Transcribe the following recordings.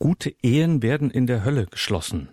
Gute Ehen werden in der Hölle geschlossen.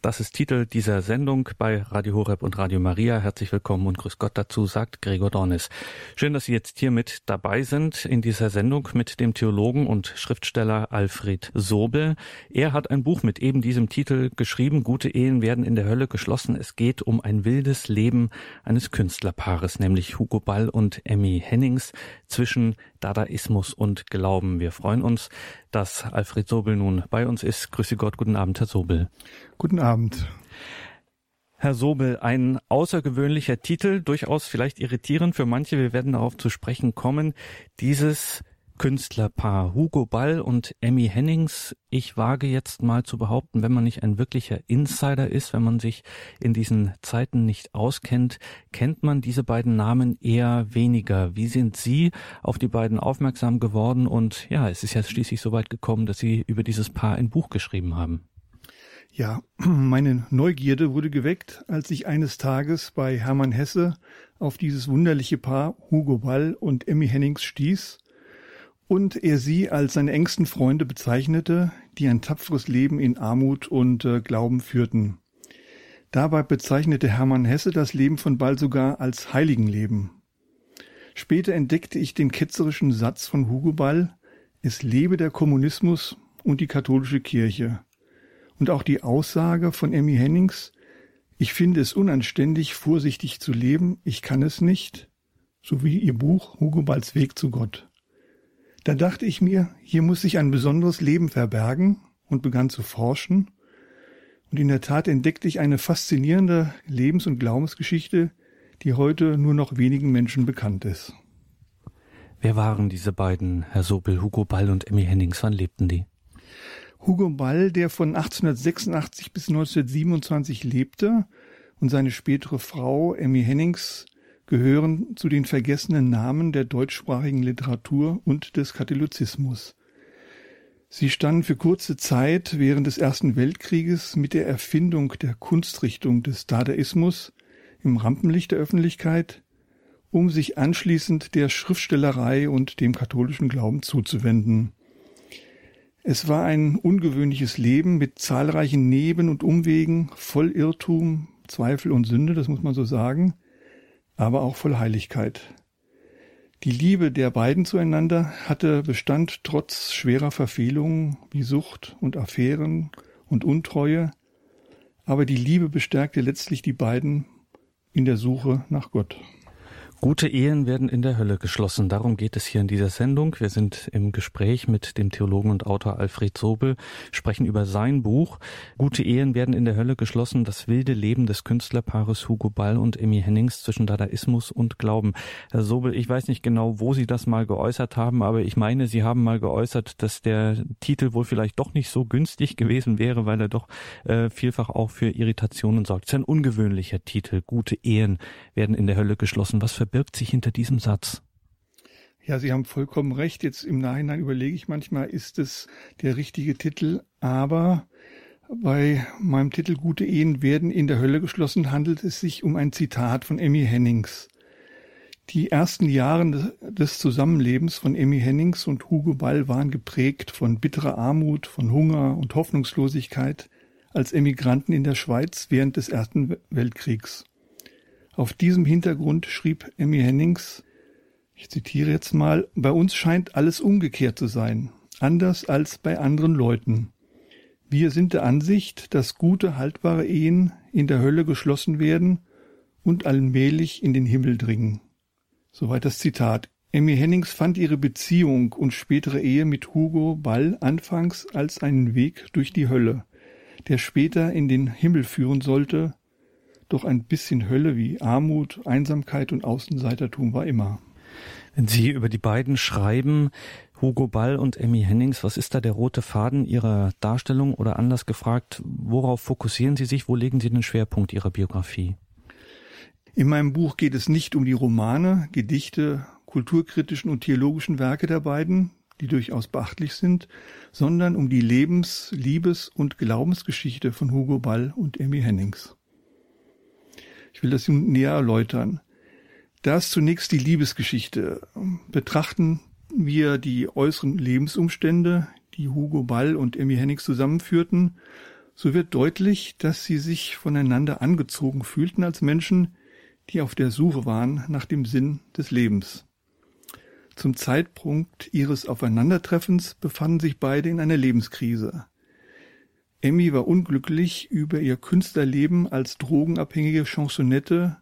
Das ist Titel dieser Sendung bei Radio Horeb und Radio Maria. Herzlich willkommen und grüß Gott dazu, sagt Gregor Dornis. Schön, dass Sie jetzt hier mit dabei sind in dieser Sendung mit dem Theologen und Schriftsteller Alfred Sobel. Er hat ein Buch mit eben diesem Titel geschrieben, Gute Ehen werden in der Hölle geschlossen. Es geht um ein wildes Leben eines Künstlerpaares, nämlich Hugo Ball und Emmy Hennings zwischen Dadaismus und Glauben. Wir freuen uns, dass Alfred Sobel nun bei uns ist. Grüße Gott, guten Abend, Herr Sobel. Guten Abend. Herr Sobel, ein außergewöhnlicher Titel, durchaus vielleicht irritierend für manche. Wir werden darauf zu sprechen kommen. Dieses Künstlerpaar Hugo Ball und Emmy Hennings. Ich wage jetzt mal zu behaupten, wenn man nicht ein wirklicher Insider ist, wenn man sich in diesen Zeiten nicht auskennt, kennt man diese beiden Namen eher weniger. Wie sind Sie auf die beiden aufmerksam geworden? Und ja, es ist ja schließlich so weit gekommen, dass Sie über dieses Paar ein Buch geschrieben haben. Ja, meine Neugierde wurde geweckt, als ich eines Tages bei Hermann Hesse auf dieses wunderliche Paar Hugo Ball und Emmy Hennings stieß und er sie als seine engsten Freunde bezeichnete, die ein tapferes Leben in Armut und äh, Glauben führten. Dabei bezeichnete Hermann Hesse das Leben von Ball sogar als Heiligenleben. Später entdeckte ich den ketzerischen Satz von Hugo Ball, es lebe der Kommunismus und die katholische Kirche. Und auch die Aussage von Emmy Hennings, ich finde es unanständig, vorsichtig zu leben, ich kann es nicht, sowie ihr Buch Hugo Balls Weg zu Gott. Da dachte ich mir, hier muss sich ein besonderes Leben verbergen und begann zu forschen. Und in der Tat entdeckte ich eine faszinierende Lebens- und Glaubensgeschichte, die heute nur noch wenigen Menschen bekannt ist. Wer waren diese beiden, Herr Sobel, Hugo Ball und Emmy Hennings? Wann lebten die? Hugo Ball, der von 1886 bis 1927 lebte, und seine spätere Frau Emmy Hennings gehören zu den vergessenen Namen der deutschsprachigen Literatur und des Katholizismus. Sie standen für kurze Zeit während des Ersten Weltkrieges mit der Erfindung der Kunstrichtung des Dadaismus im Rampenlicht der Öffentlichkeit, um sich anschließend der Schriftstellerei und dem katholischen Glauben zuzuwenden. Es war ein ungewöhnliches Leben mit zahlreichen Neben- und Umwegen, voll Irrtum, Zweifel und Sünde, das muss man so sagen, aber auch voll Heiligkeit. Die Liebe der beiden zueinander hatte Bestand trotz schwerer Verfehlungen wie Sucht und Affären und Untreue, aber die Liebe bestärkte letztlich die beiden in der Suche nach Gott. Gute Ehen werden in der Hölle geschlossen. Darum geht es hier in dieser Sendung. Wir sind im Gespräch mit dem Theologen und Autor Alfred Sobel, sprechen über sein Buch. Gute Ehen werden in der Hölle geschlossen. Das wilde Leben des Künstlerpaares Hugo Ball und Emmy Hennings zwischen Dadaismus und Glauben. Herr Sobel, ich weiß nicht genau, wo Sie das mal geäußert haben, aber ich meine, Sie haben mal geäußert, dass der Titel wohl vielleicht doch nicht so günstig gewesen wäre, weil er doch äh, vielfach auch für Irritationen sorgt. Es ist ein ungewöhnlicher Titel. Gute Ehen werden in der Hölle geschlossen. Was verbirgt sich hinter diesem Satz? Ja, Sie haben vollkommen recht. Jetzt im Nachhinein überlege ich manchmal, ist es der richtige Titel, aber bei meinem Titel Gute Ehen werden in der Hölle geschlossen handelt es sich um ein Zitat von Emmy Hennings. Die ersten Jahre des Zusammenlebens von Emmy Hennings und Hugo Ball waren geprägt von bitterer Armut, von Hunger und Hoffnungslosigkeit als Emigranten in der Schweiz während des Ersten Weltkriegs. Auf diesem Hintergrund schrieb Emmy Hennings, ich zitiere jetzt mal, bei uns scheint alles umgekehrt zu sein, anders als bei anderen Leuten. Wir sind der Ansicht, dass gute, haltbare Ehen in der Hölle geschlossen werden und allmählich in den Himmel dringen. Soweit das Zitat. Emmy Hennings fand ihre Beziehung und spätere Ehe mit Hugo Ball anfangs als einen Weg durch die Hölle, der später in den Himmel führen sollte, doch ein bisschen Hölle wie Armut, Einsamkeit und Außenseitertum war immer. Wenn Sie über die beiden schreiben, Hugo Ball und Emmy Hennings, was ist da der rote Faden Ihrer Darstellung oder anders gefragt, worauf fokussieren Sie sich, wo legen Sie den Schwerpunkt Ihrer Biografie? In meinem Buch geht es nicht um die Romane, Gedichte, kulturkritischen und theologischen Werke der beiden, die durchaus beachtlich sind, sondern um die Lebens-, Liebes- und Glaubensgeschichte von Hugo Ball und Emmy Hennings. Ich will das nun näher erläutern. Da ist zunächst die Liebesgeschichte. Betrachten wir die äußeren Lebensumstände, die Hugo Ball und Emmy Hennings zusammenführten, so wird deutlich, dass sie sich voneinander angezogen fühlten als Menschen, die auf der Suche waren nach dem Sinn des Lebens. Zum Zeitpunkt ihres Aufeinandertreffens befanden sich beide in einer Lebenskrise. Emmy war unglücklich über ihr Künstlerleben als drogenabhängige Chansonette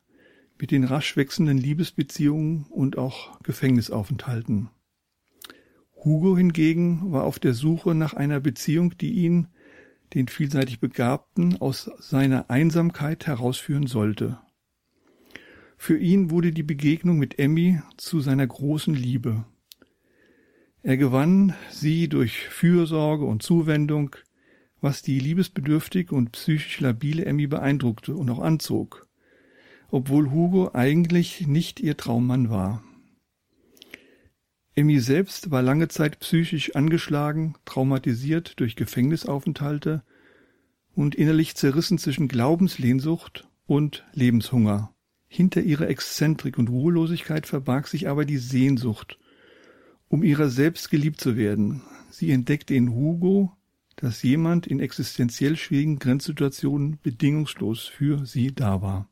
mit den rasch wechselnden Liebesbeziehungen und auch Gefängnisaufenthalten. Hugo hingegen war auf der Suche nach einer Beziehung, die ihn, den vielseitig Begabten, aus seiner Einsamkeit herausführen sollte. Für ihn wurde die Begegnung mit Emmy zu seiner großen Liebe. Er gewann sie durch Fürsorge und Zuwendung, was die liebesbedürftige und psychisch labile Emmy beeindruckte und auch anzog, obwohl Hugo eigentlich nicht ihr Traummann war. Emmy selbst war lange Zeit psychisch angeschlagen, traumatisiert durch Gefängnisaufenthalte und innerlich zerrissen zwischen Glaubenslehnsucht und Lebenshunger. Hinter ihrer Exzentrik und Ruhelosigkeit verbarg sich aber die Sehnsucht, um ihrer selbst geliebt zu werden. Sie entdeckte in Hugo, dass jemand in existenziell schwierigen Grenzsituationen bedingungslos für sie da war.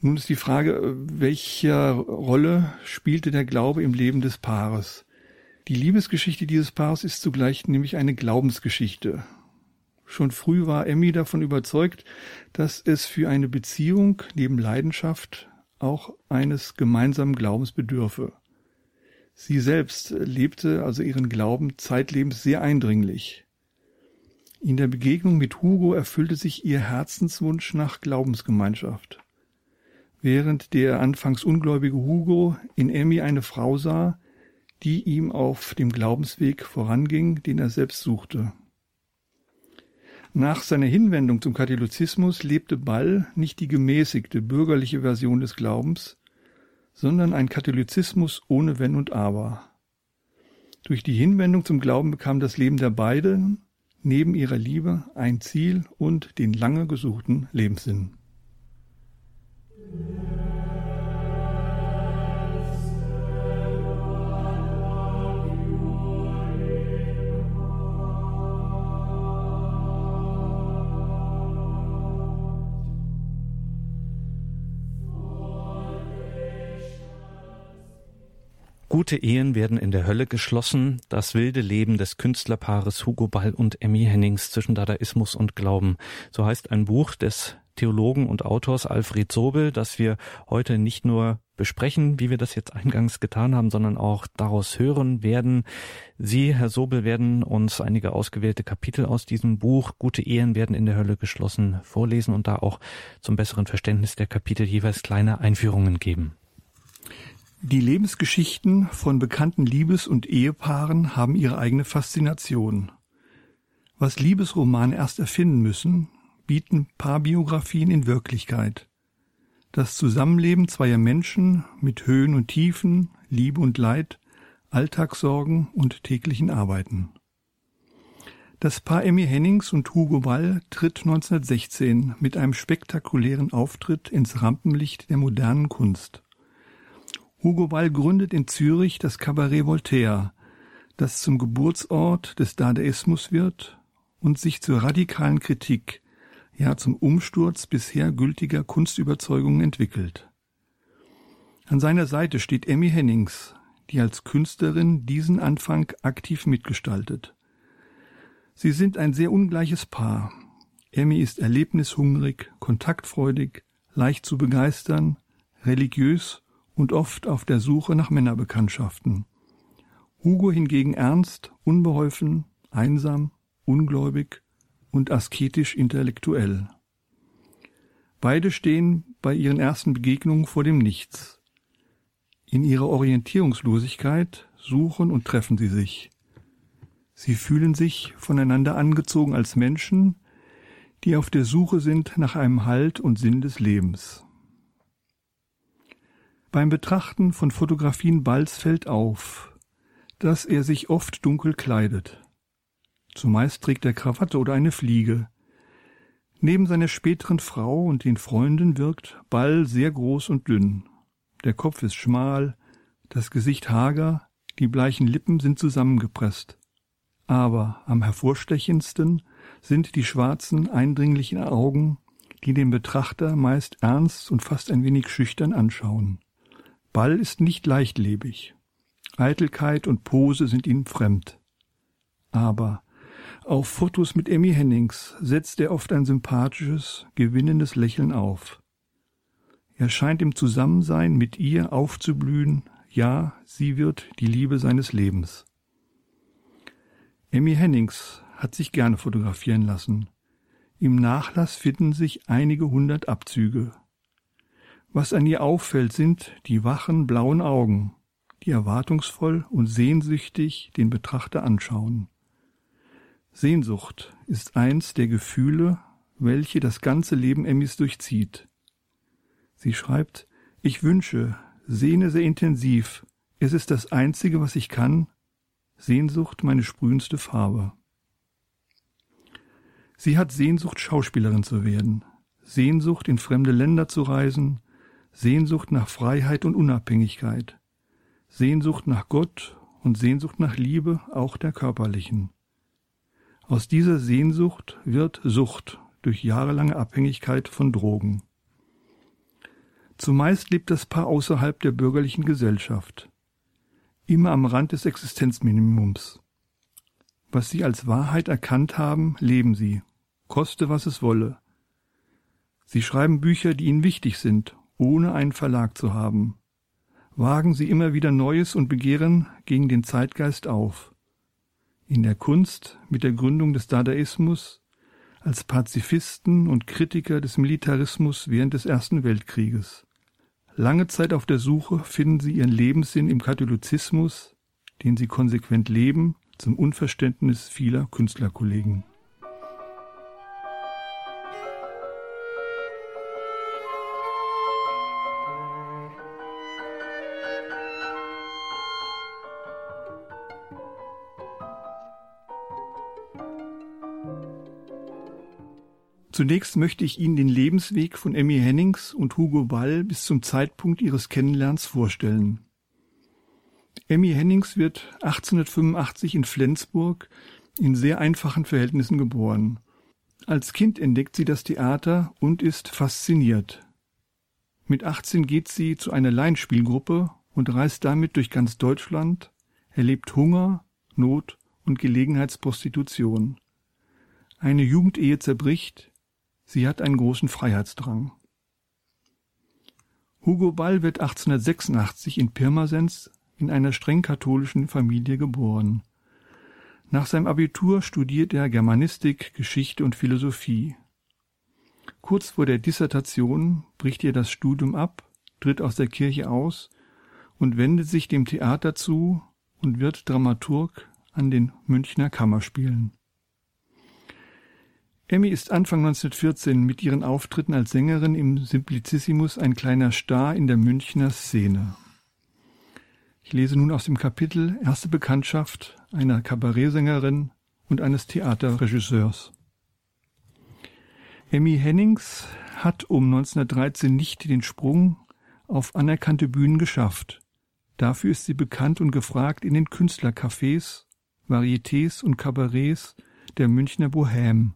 Nun ist die Frage, welche Rolle spielte der Glaube im Leben des Paares? Die Liebesgeschichte dieses Paares ist zugleich nämlich eine Glaubensgeschichte. Schon früh war Emmy davon überzeugt, dass es für eine Beziehung neben Leidenschaft auch eines gemeinsamen Glaubens bedürfe. Sie selbst lebte also ihren Glauben zeitlebens sehr eindringlich. In der Begegnung mit Hugo erfüllte sich ihr Herzenswunsch nach Glaubensgemeinschaft. Während der anfangs ungläubige Hugo in Emmy eine Frau sah, die ihm auf dem Glaubensweg voranging, den er selbst suchte. Nach seiner Hinwendung zum Katholizismus lebte Ball nicht die gemäßigte bürgerliche Version des Glaubens, sondern ein Katholizismus ohne Wenn und Aber. Durch die Hinwendung zum Glauben bekam das Leben der beiden neben ihrer Liebe ein Ziel und den lange gesuchten Lebenssinn. Gute Ehen werden in der Hölle geschlossen. Das wilde Leben des Künstlerpaares Hugo Ball und Emmy Hennings zwischen Dadaismus und Glauben. So heißt ein Buch des Theologen und Autors Alfred Sobel, das wir heute nicht nur besprechen, wie wir das jetzt eingangs getan haben, sondern auch daraus hören werden. Sie, Herr Sobel, werden uns einige ausgewählte Kapitel aus diesem Buch Gute Ehen werden in der Hölle geschlossen vorlesen und da auch zum besseren Verständnis der Kapitel jeweils kleine Einführungen geben. Die Lebensgeschichten von bekannten Liebes- und Ehepaaren haben ihre eigene Faszination. Was Liebesromane erst erfinden müssen, bieten Paarbiografien in Wirklichkeit. Das Zusammenleben zweier Menschen mit Höhen und Tiefen, Liebe und Leid, Alltagssorgen und täglichen Arbeiten. Das Paar Emmy Hennings und Hugo Ball tritt 1916 mit einem spektakulären Auftritt ins Rampenlicht der modernen Kunst. Hugo Ball gründet in Zürich das Cabaret Voltaire, das zum Geburtsort des Dadaismus wird und sich zur radikalen Kritik, ja zum Umsturz bisher gültiger Kunstüberzeugungen entwickelt. An seiner Seite steht Emmy Hennings, die als Künstlerin diesen Anfang aktiv mitgestaltet. Sie sind ein sehr ungleiches Paar. Emmy ist erlebnishungrig, kontaktfreudig, leicht zu begeistern, religiös und oft auf der Suche nach Männerbekanntschaften. Hugo hingegen ernst, unbeholfen, einsam, ungläubig und asketisch intellektuell. Beide stehen bei ihren ersten Begegnungen vor dem Nichts. In ihrer Orientierungslosigkeit suchen und treffen sie sich. Sie fühlen sich voneinander angezogen als Menschen, die auf der Suche sind nach einem Halt und Sinn des Lebens. Beim Betrachten von Fotografien Balls fällt auf, dass er sich oft dunkel kleidet. Zumeist trägt er Krawatte oder eine Fliege. Neben seiner späteren Frau und den Freunden wirkt Ball sehr groß und dünn. Der Kopf ist schmal, das Gesicht hager, die bleichen Lippen sind zusammengepresst. aber am hervorstechendsten sind die schwarzen, eindringlichen Augen, die den Betrachter meist ernst und fast ein wenig schüchtern anschauen. Ball ist nicht leichtlebig. Eitelkeit und Pose sind ihm fremd. Aber auf Fotos mit Emmy Hennings setzt er oft ein sympathisches, gewinnendes Lächeln auf. Er scheint im Zusammensein mit ihr aufzublühen, ja, sie wird die Liebe seines Lebens. Emmy Hennings hat sich gerne fotografieren lassen. Im Nachlass finden sich einige hundert Abzüge. Was an ihr auffällt, sind die wachen blauen Augen, die erwartungsvoll und sehnsüchtig den Betrachter anschauen. Sehnsucht ist eins der Gefühle, welche das ganze Leben Emmys durchzieht. Sie schreibt, ich wünsche, sehne sehr intensiv, es ist das Einzige, was ich kann, Sehnsucht meine sprühendste Farbe. Sie hat Sehnsucht, Schauspielerin zu werden, Sehnsucht, in fremde Länder zu reisen, Sehnsucht nach Freiheit und Unabhängigkeit, Sehnsucht nach Gott und Sehnsucht nach Liebe, auch der körperlichen. Aus dieser Sehnsucht wird Sucht durch jahrelange Abhängigkeit von Drogen. Zumeist lebt das Paar außerhalb der bürgerlichen Gesellschaft, immer am Rand des Existenzminimums. Was sie als Wahrheit erkannt haben, leben sie, koste was es wolle. Sie schreiben Bücher, die ihnen wichtig sind, ohne einen Verlag zu haben. Wagen sie immer wieder Neues und begehren gegen den Zeitgeist auf. In der Kunst mit der Gründung des Dadaismus, als Pazifisten und Kritiker des Militarismus während des Ersten Weltkrieges. Lange Zeit auf der Suche finden sie ihren Lebenssinn im Katholizismus, den sie konsequent leben, zum Unverständnis vieler Künstlerkollegen. Zunächst möchte ich Ihnen den Lebensweg von Emmy Hennings und Hugo Ball bis zum Zeitpunkt ihres Kennenlernens vorstellen. Emmy Hennings wird 1885 in Flensburg in sehr einfachen Verhältnissen geboren. Als Kind entdeckt sie das Theater und ist fasziniert. Mit 18 geht sie zu einer Laienspielgruppe und reist damit durch ganz Deutschland, erlebt Hunger, Not und Gelegenheitsprostitution. Eine Jugendehe zerbricht, Sie hat einen großen Freiheitsdrang. Hugo Ball wird 1886 in Pirmasens in einer streng katholischen Familie geboren. Nach seinem Abitur studiert er Germanistik, Geschichte und Philosophie. Kurz vor der Dissertation bricht er das Studium ab, tritt aus der Kirche aus und wendet sich dem Theater zu und wird Dramaturg an den Münchner Kammerspielen. Emmy ist Anfang 1914 mit ihren Auftritten als Sängerin im Simplicissimus ein kleiner Star in der Münchner Szene. Ich lese nun aus dem Kapitel Erste Bekanntschaft einer Kabarettsängerin und eines Theaterregisseurs. Emmy Hennings hat um 1913 nicht den Sprung auf anerkannte Bühnen geschafft. Dafür ist sie bekannt und gefragt in den Künstlercafés, Varietés und Kabarets der Münchner Bohème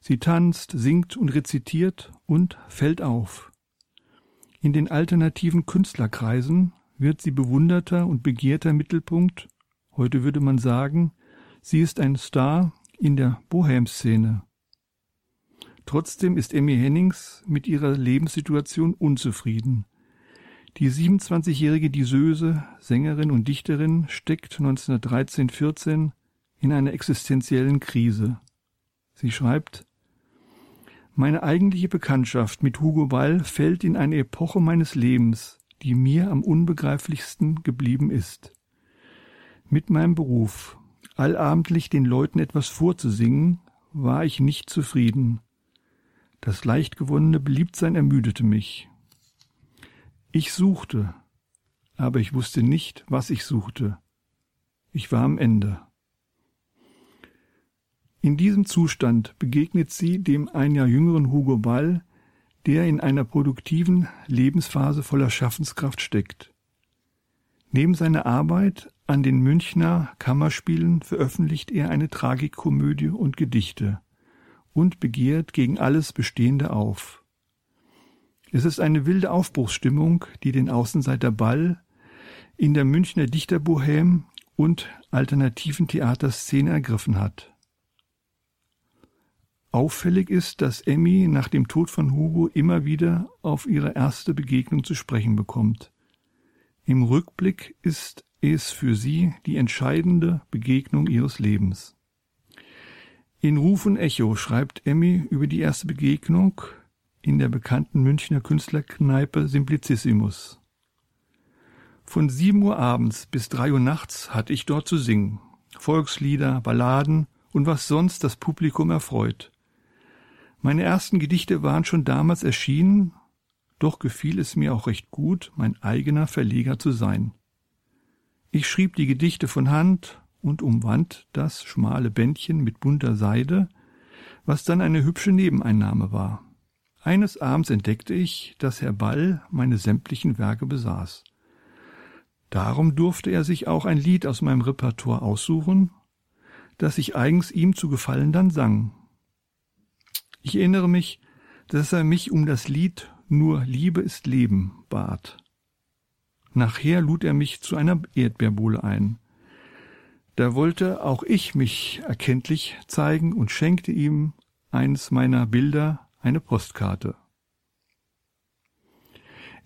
Sie tanzt, singt und rezitiert und fällt auf. In den alternativen Künstlerkreisen wird sie bewunderter und begehrter Mittelpunkt. Heute würde man sagen, sie ist ein Star in der Bohem-Szene. Trotzdem ist Emmy Hennings mit ihrer Lebenssituation unzufrieden. Die 27-jährige Diseuse, Sängerin und Dichterin steckt 1913-14 in einer existenziellen Krise. Sie schreibt, meine eigentliche Bekanntschaft mit Hugo Ball fällt in eine Epoche meines Lebens, die mir am unbegreiflichsten geblieben ist. Mit meinem Beruf, allabendlich den Leuten etwas vorzusingen, war ich nicht zufrieden. Das leicht gewonnene Beliebtsein ermüdete mich. Ich suchte, aber ich wusste nicht, was ich suchte. Ich war am Ende. In diesem Zustand begegnet sie dem ein Jahr jüngeren Hugo Ball, der in einer produktiven Lebensphase voller Schaffenskraft steckt. Neben seiner Arbeit an den Münchner Kammerspielen veröffentlicht er eine Tragikkomödie und Gedichte und begehrt gegen alles Bestehende auf. Es ist eine wilde Aufbruchsstimmung, die den Außenseiter Ball in der Münchner Dichterbohème und alternativen Theaterszene ergriffen hat. Auffällig ist, dass Emmy nach dem Tod von Hugo immer wieder auf ihre erste Begegnung zu sprechen bekommt. Im Rückblick ist es für sie die entscheidende Begegnung ihres Lebens. In Ruf und Echo schreibt Emmy über die erste Begegnung in der bekannten Münchner Künstlerkneipe Simplicissimus. Von sieben Uhr abends bis drei Uhr nachts hatte ich dort zu singen. Volkslieder, Balladen und was sonst das Publikum erfreut. Meine ersten Gedichte waren schon damals erschienen, doch gefiel es mir auch recht gut, mein eigener Verleger zu sein. Ich schrieb die Gedichte von Hand und umwand das schmale Bändchen mit bunter Seide, was dann eine hübsche Nebeneinnahme war. Eines Abends entdeckte ich, dass Herr Ball meine sämtlichen Werke besaß. Darum durfte er sich auch ein Lied aus meinem Repertoire aussuchen, das ich eigens ihm zu gefallen dann sang. Ich erinnere mich, dass er mich um das Lied Nur Liebe ist Leben bat. Nachher lud er mich zu einer Erdbeerbohle ein. Da wollte auch ich mich erkenntlich zeigen und schenkte ihm eines meiner Bilder eine Postkarte.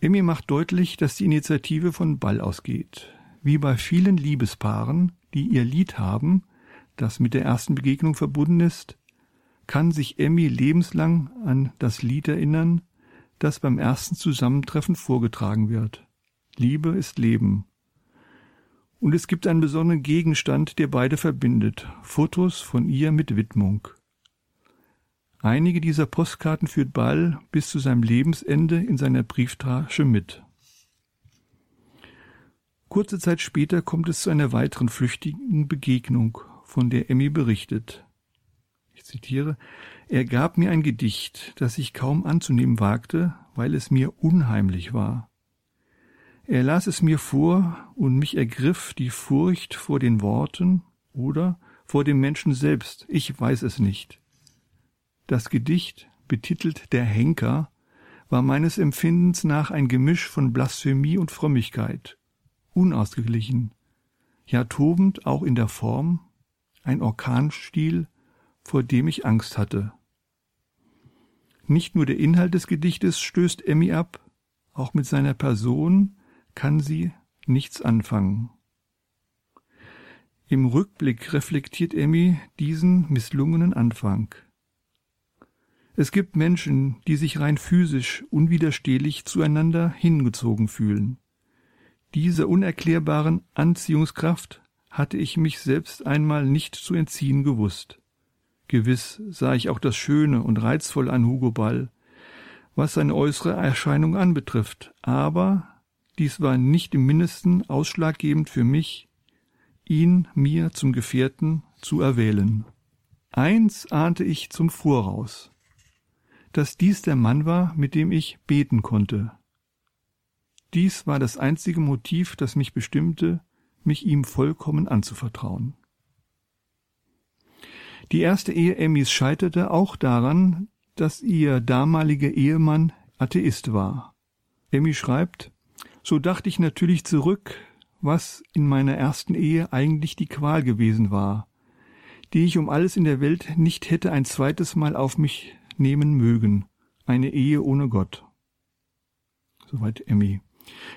Emmy macht deutlich, dass die Initiative von Ball ausgeht. Wie bei vielen Liebespaaren, die ihr Lied haben, das mit der ersten Begegnung verbunden ist, kann sich Emmy lebenslang an das Lied erinnern, das beim ersten Zusammentreffen vorgetragen wird. Liebe ist Leben. Und es gibt einen besonderen Gegenstand, der beide verbindet, Fotos von ihr mit Widmung. Einige dieser Postkarten führt Ball bis zu seinem Lebensende in seiner Brieftasche mit. Kurze Zeit später kommt es zu einer weiteren flüchtigen Begegnung, von der Emmy berichtet ich zitiere, er gab mir ein Gedicht, das ich kaum anzunehmen wagte, weil es mir unheimlich war. Er las es mir vor, und mich ergriff die Furcht vor den Worten oder vor dem Menschen selbst, ich weiß es nicht. Das Gedicht, betitelt Der Henker, war meines Empfindens nach ein Gemisch von Blasphemie und Frömmigkeit, unausgeglichen, ja tobend auch in der Form, ein Orkanstil, vor dem ich Angst hatte. Nicht nur der Inhalt des Gedichtes stößt Emmy ab, auch mit seiner Person kann sie nichts anfangen. Im Rückblick reflektiert Emmy diesen misslungenen Anfang. Es gibt Menschen, die sich rein physisch unwiderstehlich zueinander hingezogen fühlen. Dieser unerklärbaren Anziehungskraft hatte ich mich selbst einmal nicht zu entziehen gewusst. Gewiss sah ich auch das Schöne und Reizvolle an Hugo Ball, was seine äußere Erscheinung anbetrifft, aber dies war nicht im mindesten ausschlaggebend für mich, ihn mir zum Gefährten zu erwählen. Eins ahnte ich zum Voraus, dass dies der Mann war, mit dem ich beten konnte. Dies war das einzige Motiv, das mich bestimmte, mich ihm vollkommen anzuvertrauen. Die erste Ehe Emmys scheiterte auch daran, dass ihr damaliger Ehemann Atheist war. Emmy schreibt, so dachte ich natürlich zurück, was in meiner ersten Ehe eigentlich die Qual gewesen war, die ich um alles in der Welt nicht hätte ein zweites Mal auf mich nehmen mögen, eine Ehe ohne Gott. Soweit Emmy.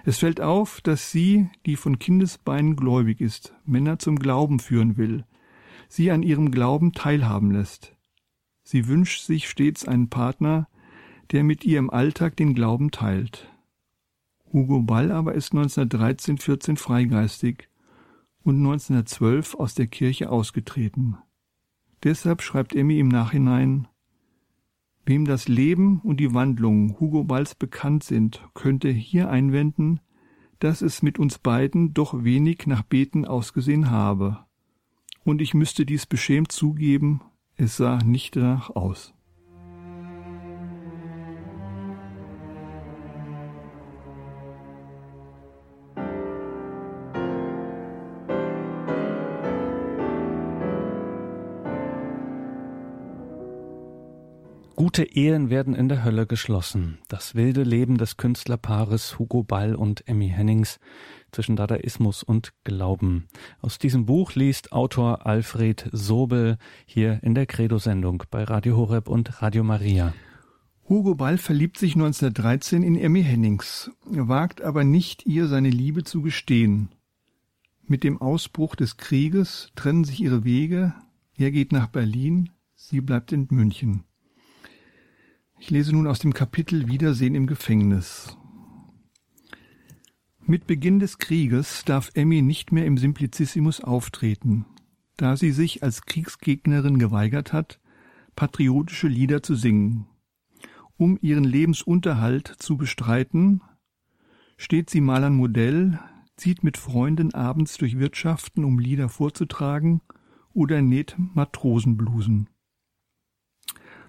Es fällt auf, dass sie, die von Kindesbeinen gläubig ist, Männer zum Glauben führen will, sie an ihrem Glauben teilhaben lässt. Sie wünscht sich stets einen Partner, der mit ihr im Alltag den Glauben teilt. Hugo Ball aber ist 1913-14 freigeistig und 1912 aus der Kirche ausgetreten. Deshalb schreibt Emmy im Nachhinein, Wem das Leben und die Wandlungen Hugo Balls bekannt sind, könnte hier einwenden, dass es mit uns beiden doch wenig nach Beten ausgesehen habe und ich müsste dies beschämt zugeben, es sah nicht danach aus. Gute Ehen werden in der Hölle geschlossen. Das wilde Leben des Künstlerpaares Hugo Ball und Emmy Hennings zwischen Dadaismus und Glauben. Aus diesem Buch liest Autor Alfred Sobel hier in der Credo-Sendung bei Radio Horeb und Radio Maria. Hugo Ball verliebt sich 1913 in Emmy Hennings, wagt aber nicht, ihr seine Liebe zu gestehen. Mit dem Ausbruch des Krieges trennen sich ihre Wege, er geht nach Berlin, sie bleibt in München. Ich lese nun aus dem Kapitel Wiedersehen im Gefängnis. Mit Beginn des Krieges darf Emmy nicht mehr im Simplicissimus auftreten, da sie sich als Kriegsgegnerin geweigert hat, patriotische Lieder zu singen. Um ihren Lebensunterhalt zu bestreiten, steht sie mal an Modell, zieht mit Freunden abends durch Wirtschaften, um Lieder vorzutragen, oder näht Matrosenblusen.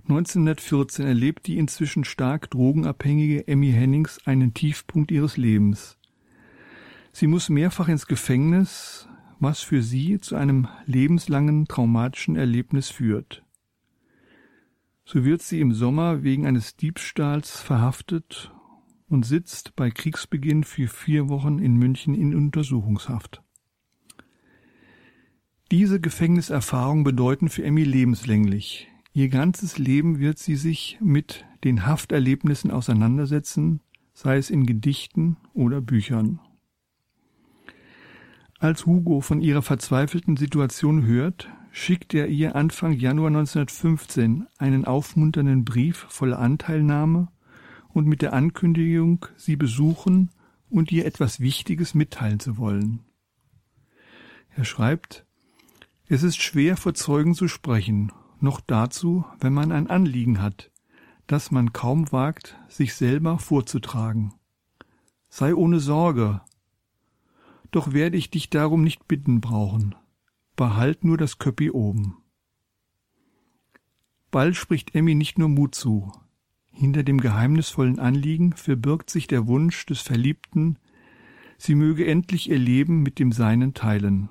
1914 erlebt die inzwischen stark drogenabhängige Emmy Hennings einen Tiefpunkt ihres Lebens. Sie muss mehrfach ins Gefängnis, was für sie zu einem lebenslangen traumatischen Erlebnis führt. So wird sie im Sommer wegen eines Diebstahls verhaftet und sitzt bei Kriegsbeginn für vier Wochen in München in Untersuchungshaft. Diese Gefängniserfahrungen bedeuten für Emmy lebenslänglich. Ihr ganzes Leben wird sie sich mit den Hafterlebnissen auseinandersetzen, sei es in Gedichten oder Büchern. Als Hugo von ihrer verzweifelten Situation hört, schickt er ihr Anfang Januar 1915 einen aufmunternden Brief voller Anteilnahme und mit der Ankündigung, sie besuchen und ihr etwas Wichtiges mitteilen zu wollen. Er schreibt, es ist schwer vor Zeugen zu sprechen, noch dazu, wenn man ein Anliegen hat, das man kaum wagt, sich selber vorzutragen. Sei ohne Sorge, doch werde ich dich darum nicht bitten brauchen. Behalt nur das Köppi oben. Bald spricht Emmy nicht nur Mut zu. Hinter dem geheimnisvollen Anliegen verbirgt sich der Wunsch des Verliebten, sie möge endlich ihr Leben mit dem Seinen teilen.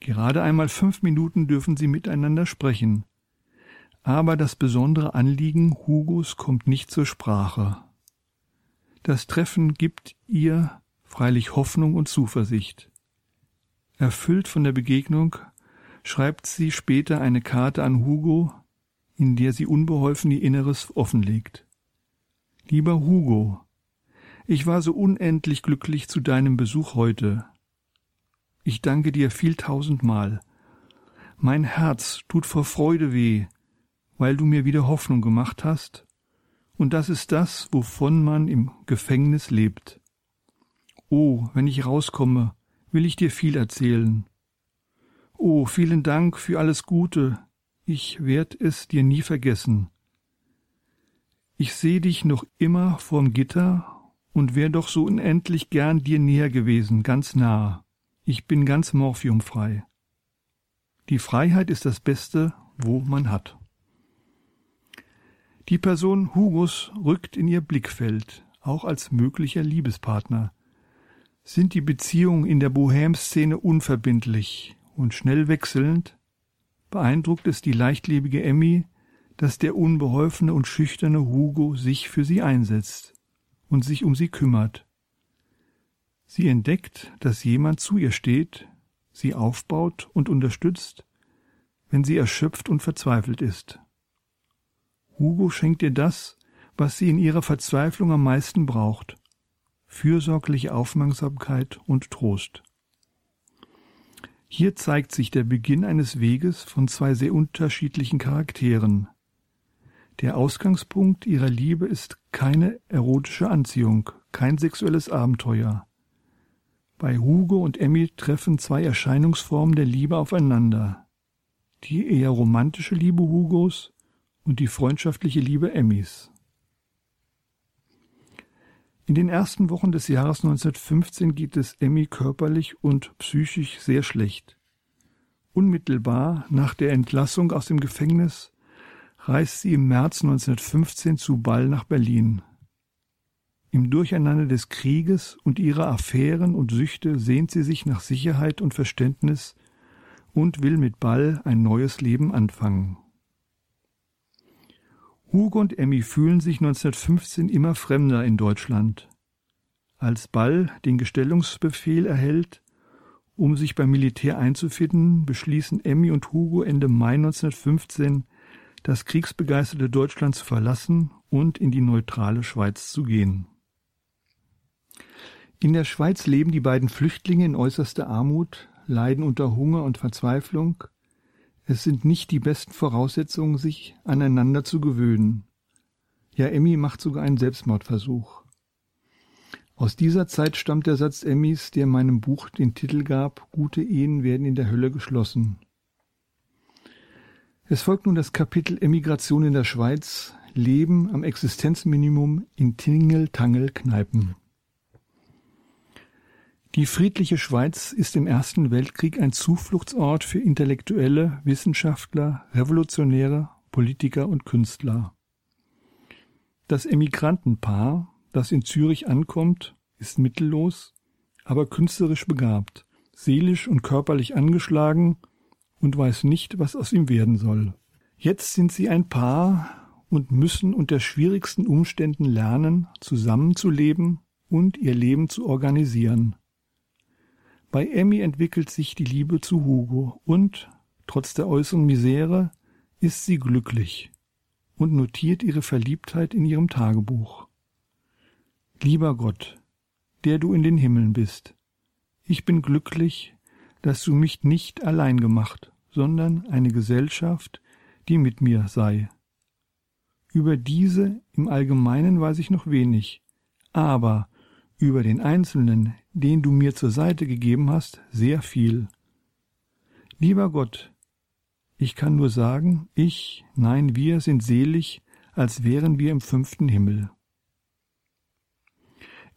Gerade einmal fünf Minuten dürfen sie miteinander sprechen. Aber das besondere Anliegen Hugos kommt nicht zur Sprache. Das Treffen gibt ihr freilich Hoffnung und Zuversicht. Erfüllt von der Begegnung schreibt sie später eine Karte an Hugo, in der sie unbeholfen ihr Inneres offenlegt. Lieber Hugo, ich war so unendlich glücklich zu deinem Besuch heute. Ich danke dir viel tausendmal. Mein Herz tut vor Freude weh, weil du mir wieder Hoffnung gemacht hast, und das ist das, wovon man im Gefängnis lebt. Oh, wenn ich rauskomme, will ich dir viel erzählen. Oh, vielen Dank für alles Gute, ich werd es dir nie vergessen. Ich seh dich noch immer vorm Gitter und wär doch so unendlich gern dir näher gewesen, ganz nah. Ich bin ganz morphiumfrei. Die Freiheit ist das Beste, wo man hat. Die Person Hugos rückt in ihr Blickfeld, auch als möglicher Liebespartner. Sind die Beziehungen in der Bohème-Szene unverbindlich und schnell wechselnd, beeindruckt es die leichtlebige Emmy, dass der unbeholfene und schüchterne Hugo sich für sie einsetzt und sich um sie kümmert Sie entdeckt, dass jemand zu ihr steht, sie aufbaut und unterstützt, wenn sie erschöpft und verzweifelt ist. Hugo schenkt ihr das, was sie in ihrer Verzweiflung am meisten braucht fürsorgliche Aufmerksamkeit und Trost. Hier zeigt sich der Beginn eines Weges von zwei sehr unterschiedlichen Charakteren. Der Ausgangspunkt ihrer Liebe ist keine erotische Anziehung, kein sexuelles Abenteuer. Bei Hugo und Emmy treffen zwei Erscheinungsformen der Liebe aufeinander. Die eher romantische Liebe Hugos und die freundschaftliche Liebe Emmys. In den ersten Wochen des Jahres 1915 geht es Emmy körperlich und psychisch sehr schlecht. Unmittelbar nach der Entlassung aus dem Gefängnis reist sie im März 1915 zu Ball nach Berlin. Im Durcheinander des Krieges und ihrer Affären und Süchte sehnt sie sich nach Sicherheit und Verständnis und will mit Ball ein neues Leben anfangen. Hugo und Emmy fühlen sich 1915 immer fremder in Deutschland. Als Ball den Gestellungsbefehl erhält, um sich beim Militär einzufinden, beschließen Emmy und Hugo Ende Mai 1915, das kriegsbegeisterte Deutschland zu verlassen und in die neutrale Schweiz zu gehen. In der Schweiz leben die beiden Flüchtlinge in äußerster Armut, leiden unter Hunger und Verzweiflung. Es sind nicht die besten Voraussetzungen, sich aneinander zu gewöhnen. Ja, Emmy macht sogar einen Selbstmordversuch. Aus dieser Zeit stammt der Satz Emmys, der meinem Buch den Titel gab, Gute Ehen werden in der Hölle geschlossen. Es folgt nun das Kapitel Emigration in der Schweiz, Leben am Existenzminimum in Tingeltangel-Kneipen. Die friedliche Schweiz ist im Ersten Weltkrieg ein Zufluchtsort für Intellektuelle, Wissenschaftler, Revolutionäre, Politiker und Künstler. Das Emigrantenpaar, das in Zürich ankommt, ist mittellos, aber künstlerisch begabt, seelisch und körperlich angeschlagen und weiß nicht, was aus ihm werden soll. Jetzt sind sie ein Paar und müssen unter schwierigsten Umständen lernen, zusammenzuleben und ihr Leben zu organisieren. Bei Emmy entwickelt sich die Liebe zu Hugo und, trotz der äußeren Misere, ist sie glücklich und notiert ihre Verliebtheit in ihrem Tagebuch. Lieber Gott, der du in den Himmeln bist, ich bin glücklich, dass du mich nicht allein gemacht, sondern eine Gesellschaft, die mit mir sei. Über diese im Allgemeinen weiß ich noch wenig, aber über den Einzelnen, den du mir zur Seite gegeben hast, sehr viel. Lieber Gott, ich kann nur sagen, ich, nein, wir sind selig, als wären wir im fünften Himmel.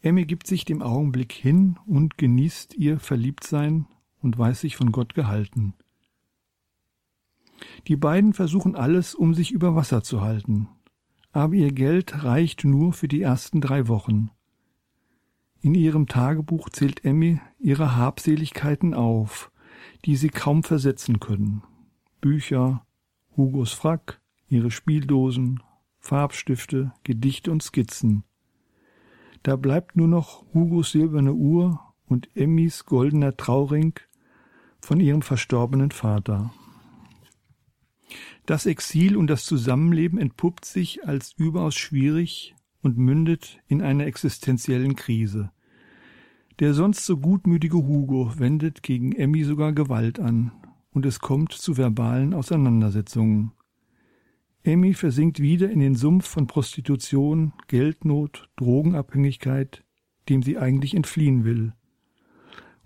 Emmy gibt sich dem Augenblick hin und genießt ihr Verliebtsein und weiß sich von Gott gehalten. Die beiden versuchen alles, um sich über Wasser zu halten, aber ihr Geld reicht nur für die ersten drei Wochen. In ihrem Tagebuch zählt Emmy ihre Habseligkeiten auf, die sie kaum versetzen können. Bücher, Hugos Frack, ihre Spieldosen, Farbstifte, Gedichte und Skizzen. Da bleibt nur noch Hugos silberne Uhr und Emmys goldener Trauring von ihrem verstorbenen Vater. Das Exil und das Zusammenleben entpuppt sich als überaus schwierig und mündet in einer existenziellen Krise. Der sonst so gutmütige Hugo wendet gegen Emmy sogar Gewalt an, und es kommt zu verbalen Auseinandersetzungen. Emmy versinkt wieder in den Sumpf von Prostitution, Geldnot, Drogenabhängigkeit, dem sie eigentlich entfliehen will.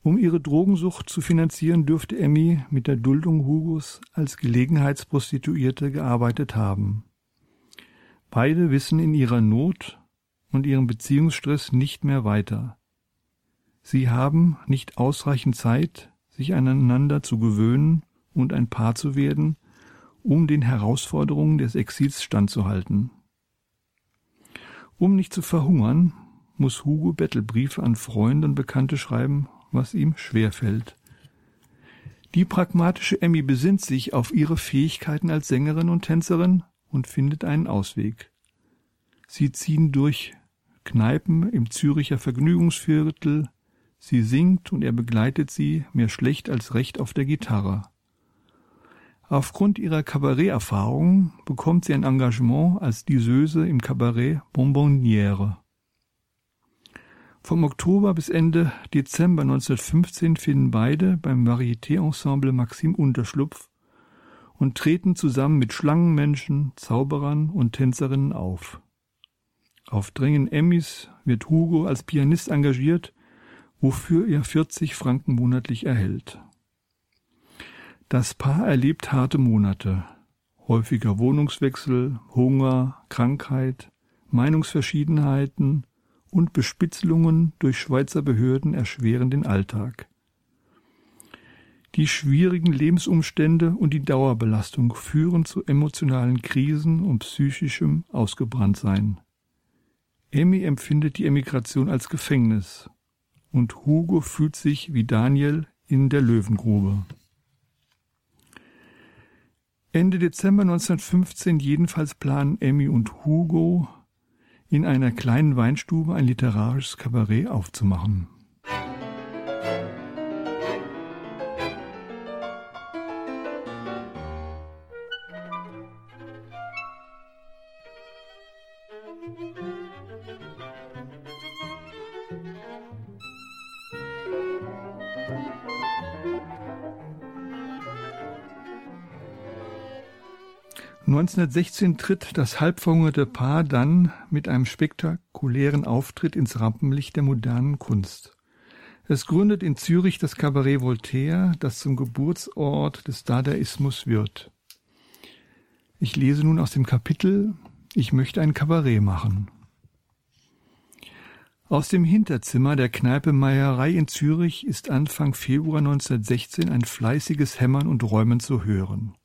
Um ihre Drogensucht zu finanzieren, dürfte Emmy mit der Duldung Hugos als Gelegenheitsprostituierte gearbeitet haben. Beide wissen in ihrer Not und ihrem Beziehungsstress nicht mehr weiter. Sie haben nicht ausreichend Zeit, sich aneinander zu gewöhnen und ein Paar zu werden, um den Herausforderungen des Exils standzuhalten. Um nicht zu verhungern, muss Hugo Bettelbriefe an Freunde und Bekannte schreiben, was ihm schwerfällt. Die pragmatische Emmy besinnt sich auf ihre Fähigkeiten als Sängerin und Tänzerin und findet einen Ausweg. Sie ziehen durch Kneipen im Züricher Vergnügungsviertel, sie singt und er begleitet sie mehr schlecht als recht auf der Gitarre. Aufgrund ihrer Kabaretterfahrung bekommt sie ein Engagement als Diseuse im Kabarett Bonbonniere. Vom Oktober bis Ende Dezember 1915 finden beide beim Varieté-Ensemble Maxim Unterschlupf und treten zusammen mit Schlangenmenschen, Zauberern und Tänzerinnen auf. Auf Drängen Emmys wird Hugo als Pianist engagiert, wofür er 40 Franken monatlich erhält. Das Paar erlebt harte Monate. Häufiger Wohnungswechsel, Hunger, Krankheit, Meinungsverschiedenheiten und Bespitzelungen durch Schweizer Behörden erschweren den Alltag. Die schwierigen Lebensumstände und die Dauerbelastung führen zu emotionalen Krisen und psychischem Ausgebranntsein. Emmy empfindet die Emigration als Gefängnis und Hugo fühlt sich wie Daniel in der Löwengrube. Ende Dezember 1915 jedenfalls planen Emmy und Hugo, in einer kleinen Weinstube ein literarisches Kabarett aufzumachen. 1916 tritt das halbverhungerte Paar dann mit einem spektakulären Auftritt ins Rampenlicht der modernen Kunst. Es gründet in Zürich das Cabaret Voltaire, das zum Geburtsort des Dadaismus wird. Ich lese nun aus dem Kapitel Ich möchte ein Kabarett machen. Aus dem Hinterzimmer der Kneipe Meierei in Zürich ist Anfang Februar 1916 ein fleißiges Hämmern und Räumen zu hören.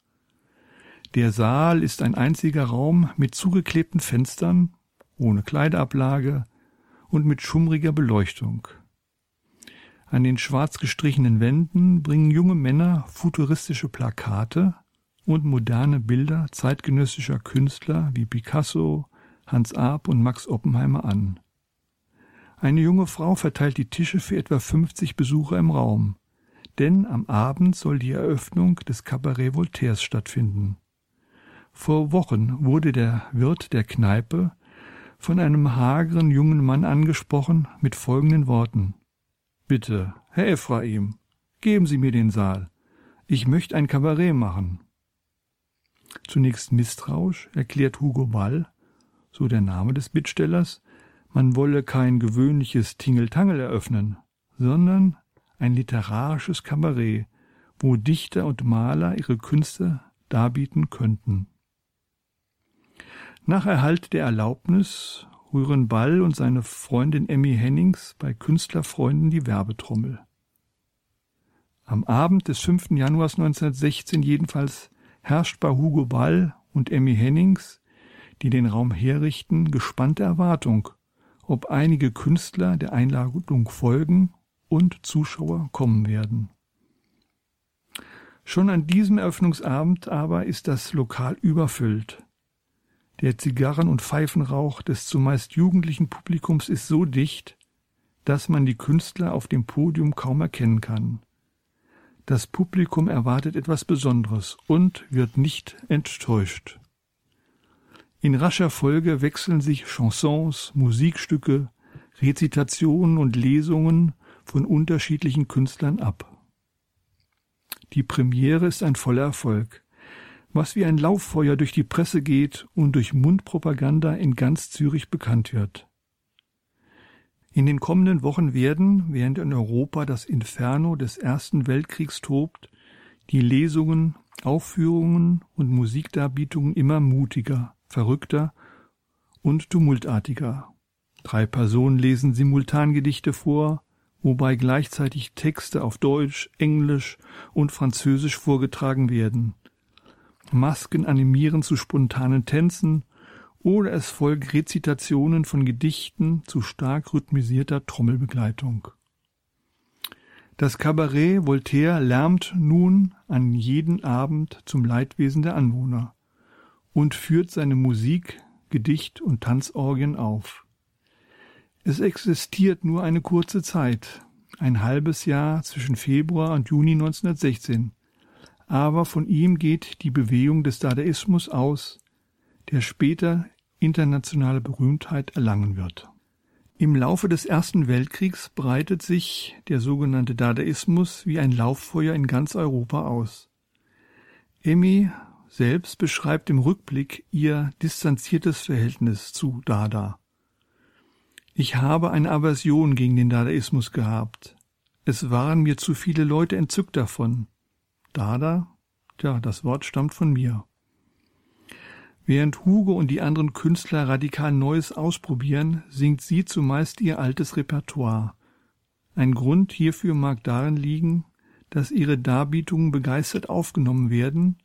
Der Saal ist ein einziger Raum mit zugeklebten Fenstern, ohne Kleidablage und mit schummriger Beleuchtung. An den schwarz gestrichenen Wänden bringen junge Männer futuristische Plakate und moderne Bilder zeitgenössischer Künstler wie Picasso, Hans Arp und Max Oppenheimer an. Eine junge Frau verteilt die Tische für etwa 50 Besucher im Raum, denn am Abend soll die Eröffnung des Cabaret Voltaires stattfinden. Vor Wochen wurde der Wirt der Kneipe von einem hageren jungen Mann angesprochen mit folgenden Worten Bitte, Herr Ephraim, geben Sie mir den Saal. Ich möchte ein Kabarett machen. Zunächst misstrauisch erklärt Hugo Ball, so der Name des Bittstellers, man wolle kein gewöhnliches Tingeltangel eröffnen, sondern ein literarisches Kabarett, wo Dichter und Maler ihre Künste darbieten könnten. Nach Erhalt der Erlaubnis rühren Ball und seine Freundin Emmy Hennings bei Künstlerfreunden die Werbetrommel. Am Abend des 5. Januars 1916 jedenfalls herrscht bei Hugo Ball und Emmy Hennings, die den Raum herrichten, gespannte Erwartung, ob einige Künstler der Einladung folgen und Zuschauer kommen werden. Schon an diesem Eröffnungsabend aber ist das Lokal überfüllt. Der Zigarren- und Pfeifenrauch des zumeist jugendlichen Publikums ist so dicht, dass man die Künstler auf dem Podium kaum erkennen kann. Das Publikum erwartet etwas Besonderes und wird nicht enttäuscht. In rascher Folge wechseln sich Chansons, Musikstücke, Rezitationen und Lesungen von unterschiedlichen Künstlern ab. Die Premiere ist ein voller Erfolg was wie ein Lauffeuer durch die Presse geht und durch Mundpropaganda in ganz Zürich bekannt wird. In den kommenden Wochen werden, während in Europa das Inferno des Ersten Weltkriegs tobt, die Lesungen, Aufführungen und Musikdarbietungen immer mutiger, verrückter und tumultartiger. Drei Personen lesen simultan Gedichte vor, wobei gleichzeitig Texte auf Deutsch, Englisch und Französisch vorgetragen werden. Masken animieren zu spontanen Tänzen oder es folgen Rezitationen von Gedichten zu stark rhythmisierter Trommelbegleitung. Das Kabarett Voltaire lärmt nun an jeden Abend zum Leidwesen der Anwohner und führt seine Musik, Gedicht und Tanzorgien auf. Es existiert nur eine kurze Zeit, ein halbes Jahr zwischen Februar und Juni 1916, aber von ihm geht die Bewegung des Dadaismus aus, der später internationale Berühmtheit erlangen wird. Im Laufe des Ersten Weltkriegs breitet sich der sogenannte Dadaismus wie ein Lauffeuer in ganz Europa aus. Emmy selbst beschreibt im Rückblick ihr distanziertes Verhältnis zu Dada. Ich habe eine Aversion gegen den Dadaismus gehabt. Es waren mir zu viele Leute entzückt davon. Dada? Tja, das Wort stammt von mir. Während Hugo und die anderen Künstler radikal Neues ausprobieren, singt sie zumeist ihr altes Repertoire. Ein Grund hierfür mag darin liegen, dass ihre Darbietungen begeistert aufgenommen werden,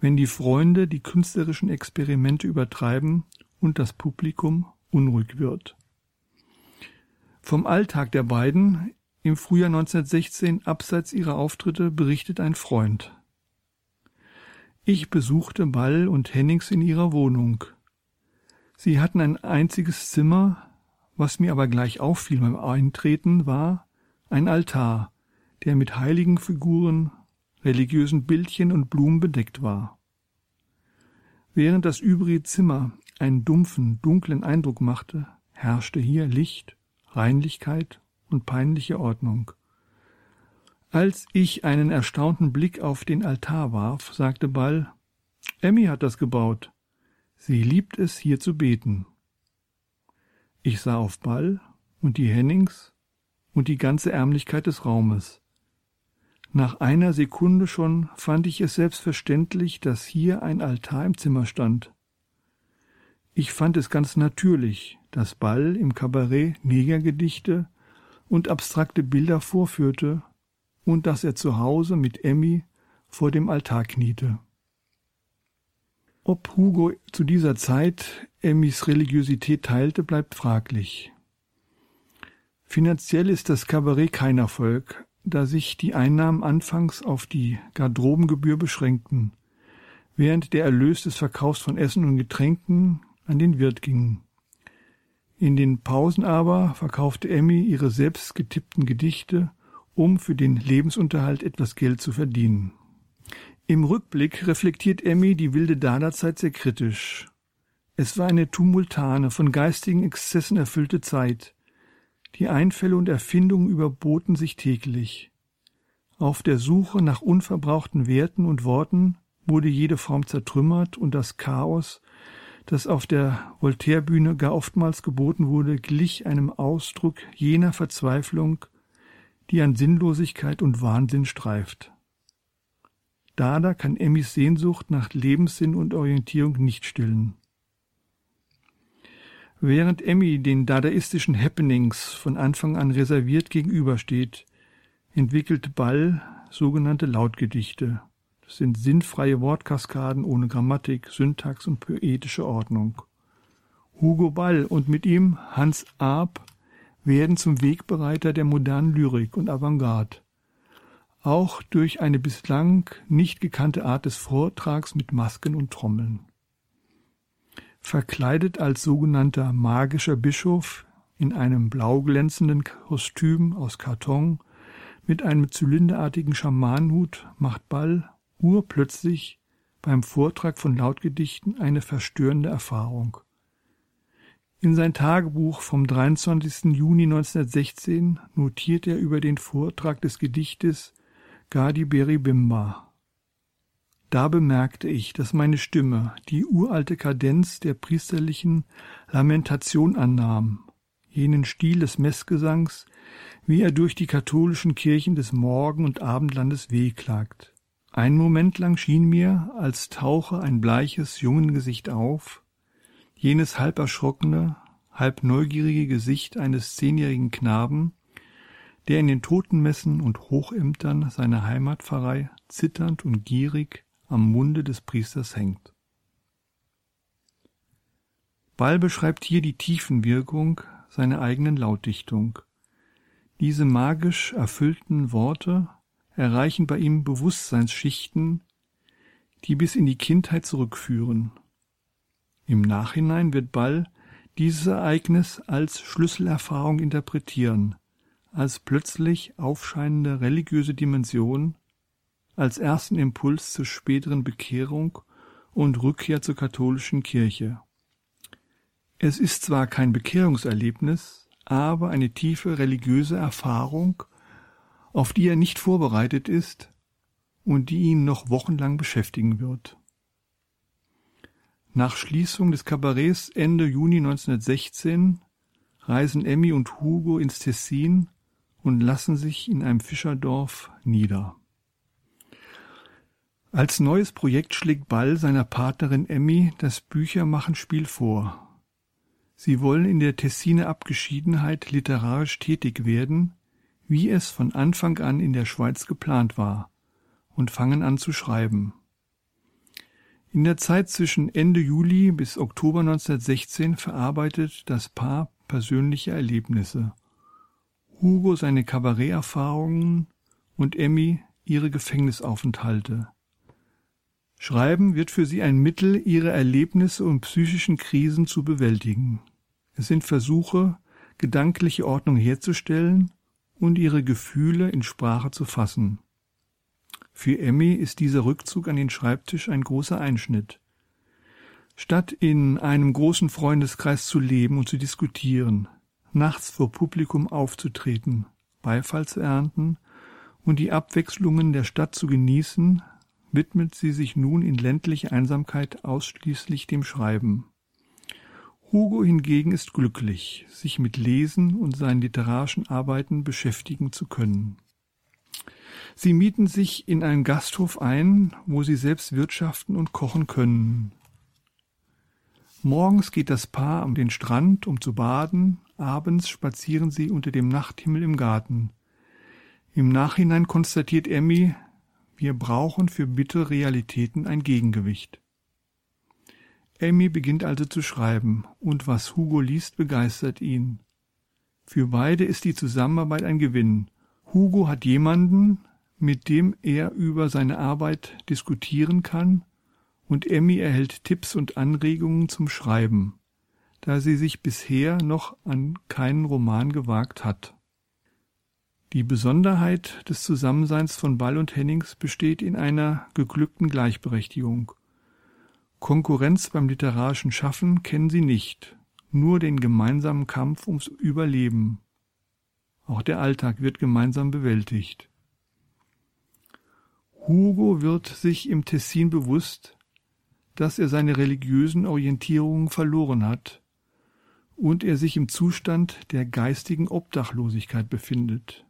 wenn die Freunde die künstlerischen Experimente übertreiben und das Publikum unruhig wird. Vom Alltag der beiden im Frühjahr 1916 abseits ihrer Auftritte berichtet ein Freund. Ich besuchte Ball und Hennings in ihrer Wohnung. Sie hatten ein einziges Zimmer, was mir aber gleich auffiel beim Eintreten, war ein Altar, der mit heiligen Figuren, religiösen Bildchen und Blumen bedeckt war. Während das übrige Zimmer einen dumpfen, dunklen Eindruck machte, herrschte hier Licht, Reinlichkeit und peinliche Ordnung. Als ich einen erstaunten Blick auf den Altar warf, sagte Ball, Emmy hat das gebaut. Sie liebt es, hier zu beten. Ich sah auf Ball und die Hennings und die ganze Ärmlichkeit des Raumes. Nach einer Sekunde schon fand ich es selbstverständlich, dass hier ein Altar im Zimmer stand. Ich fand es ganz natürlich, dass Ball im Kabarett Negergedichte und abstrakte Bilder vorführte und dass er zu Hause mit Emmy vor dem Altar kniete. Ob Hugo zu dieser Zeit Emmys Religiosität teilte, bleibt fraglich. Finanziell ist das Kabarett kein Erfolg, da sich die Einnahmen anfangs auf die Garderobengebühr beschränkten, während der Erlös des Verkaufs von Essen und Getränken an den Wirt ging. In den Pausen aber verkaufte Emmy ihre selbst getippten Gedichte um für den Lebensunterhalt etwas Geld zu verdienen. Im Rückblick reflektiert Emmy die wilde Dada-Zeit sehr kritisch. Es war eine tumultane, von geistigen Exzessen erfüllte Zeit. Die Einfälle und Erfindungen überboten sich täglich. Auf der Suche nach unverbrauchten Werten und Worten wurde jede Form zertrümmert und das Chaos, das auf der Voltaire-Bühne gar oftmals geboten wurde, glich einem Ausdruck jener Verzweiflung, die an Sinnlosigkeit und Wahnsinn streift. Dada kann Emmys Sehnsucht nach Lebenssinn und Orientierung nicht stillen. Während Emmy den dadaistischen Happenings von Anfang an reserviert gegenübersteht, entwickelt Ball sogenannte Lautgedichte. Sind sinnfreie Wortkaskaden ohne Grammatik, Syntax und poetische Ordnung. Hugo Ball und mit ihm Hans Arp werden zum Wegbereiter der modernen Lyrik und Avantgarde. Auch durch eine bislang nicht gekannte Art des Vortrags mit Masken und Trommeln. Verkleidet als sogenannter magischer Bischof in einem blau glänzenden Kostüm aus Karton mit einem zylinderartigen Schamanenhut macht Ball urplötzlich beim Vortrag von Lautgedichten eine verstörende Erfahrung. In sein Tagebuch vom 23. Juni 1916 notiert er über den Vortrag des Gedichtes Gadi Beribimba. Da bemerkte ich, dass meine Stimme die uralte Kadenz der priesterlichen Lamentation annahm, jenen Stil des Messgesangs, wie er durch die katholischen Kirchen des Morgen- und Abendlandes wehklagt. Einen Moment lang schien mir, als tauche ein bleiches Jungengesicht auf, jenes halb erschrockene, halb neugierige Gesicht eines zehnjährigen Knaben, der in den Totenmessen und Hochämtern seiner Heimatpfarrei zitternd und gierig am Munde des Priesters hängt. Ball beschreibt hier die Tiefenwirkung seiner eigenen Lautdichtung. Diese magisch erfüllten Worte erreichen bei ihm Bewusstseinsschichten, die bis in die Kindheit zurückführen im Nachhinein wird Ball dieses Ereignis als Schlüsselerfahrung interpretieren, als plötzlich aufscheinende religiöse Dimension, als ersten Impuls zur späteren Bekehrung und Rückkehr zur katholischen Kirche. Es ist zwar kein Bekehrungserlebnis, aber eine tiefe religiöse Erfahrung, auf die er nicht vorbereitet ist und die ihn noch wochenlang beschäftigen wird. Nach Schließung des Kabarets Ende Juni 1916 reisen Emmy und Hugo ins Tessin und lassen sich in einem Fischerdorf nieder. Als neues Projekt schlägt Ball seiner Partnerin Emmy das Büchermachenspiel vor. Sie wollen in der Tessiner Abgeschiedenheit literarisch tätig werden, wie es von Anfang an in der Schweiz geplant war, und fangen an zu schreiben. In der Zeit zwischen Ende Juli bis Oktober 1916 verarbeitet das Paar persönliche Erlebnisse. Hugo seine Kabaretterfahrungen und Emmy ihre Gefängnisaufenthalte. Schreiben wird für sie ein Mittel, ihre Erlebnisse und psychischen Krisen zu bewältigen. Es sind Versuche, gedankliche Ordnung herzustellen und ihre Gefühle in Sprache zu fassen. Für Emmy ist dieser Rückzug an den Schreibtisch ein großer Einschnitt. Statt in einem großen Freundeskreis zu leben und zu diskutieren, nachts vor Publikum aufzutreten, Beifall zu ernten und die Abwechslungen der Stadt zu genießen, widmet sie sich nun in ländlicher Einsamkeit ausschließlich dem Schreiben. Hugo hingegen ist glücklich, sich mit Lesen und seinen literarischen Arbeiten beschäftigen zu können. Sie mieten sich in einen Gasthof ein, wo sie selbst wirtschaften und kochen können. Morgens geht das Paar an den Strand, um zu baden, abends spazieren sie unter dem Nachthimmel im Garten. Im Nachhinein konstatiert Emmy, wir brauchen für bittere Realitäten ein Gegengewicht. Amy beginnt also zu schreiben, und was Hugo liest, begeistert ihn. Für beide ist die Zusammenarbeit ein Gewinn. Hugo hat jemanden, mit dem er über seine Arbeit diskutieren kann, und Emmy erhält Tipps und Anregungen zum Schreiben, da sie sich bisher noch an keinen Roman gewagt hat. Die Besonderheit des Zusammenseins von Ball und Hennings besteht in einer geglückten Gleichberechtigung. Konkurrenz beim literarischen Schaffen kennen sie nicht, nur den gemeinsamen Kampf ums Überleben. Auch der Alltag wird gemeinsam bewältigt. Hugo wird sich im Tessin bewusst, dass er seine religiösen Orientierungen verloren hat und er sich im Zustand der geistigen Obdachlosigkeit befindet.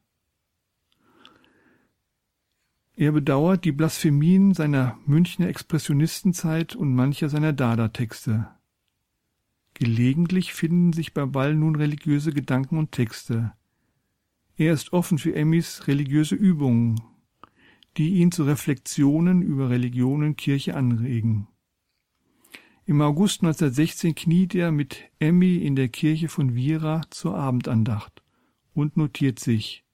Er bedauert die Blasphemien seiner Münchner Expressionistenzeit und mancher seiner Dada-Texte. Gelegentlich finden sich bei Ball nun religiöse Gedanken und Texte. Er ist offen für Emmys religiöse Übungen, die ihn zu Reflexionen über Religion und Kirche anregen. Im August 1916 kniet er mit Emmy in der Kirche von Vira zur Abendandacht und notiert sich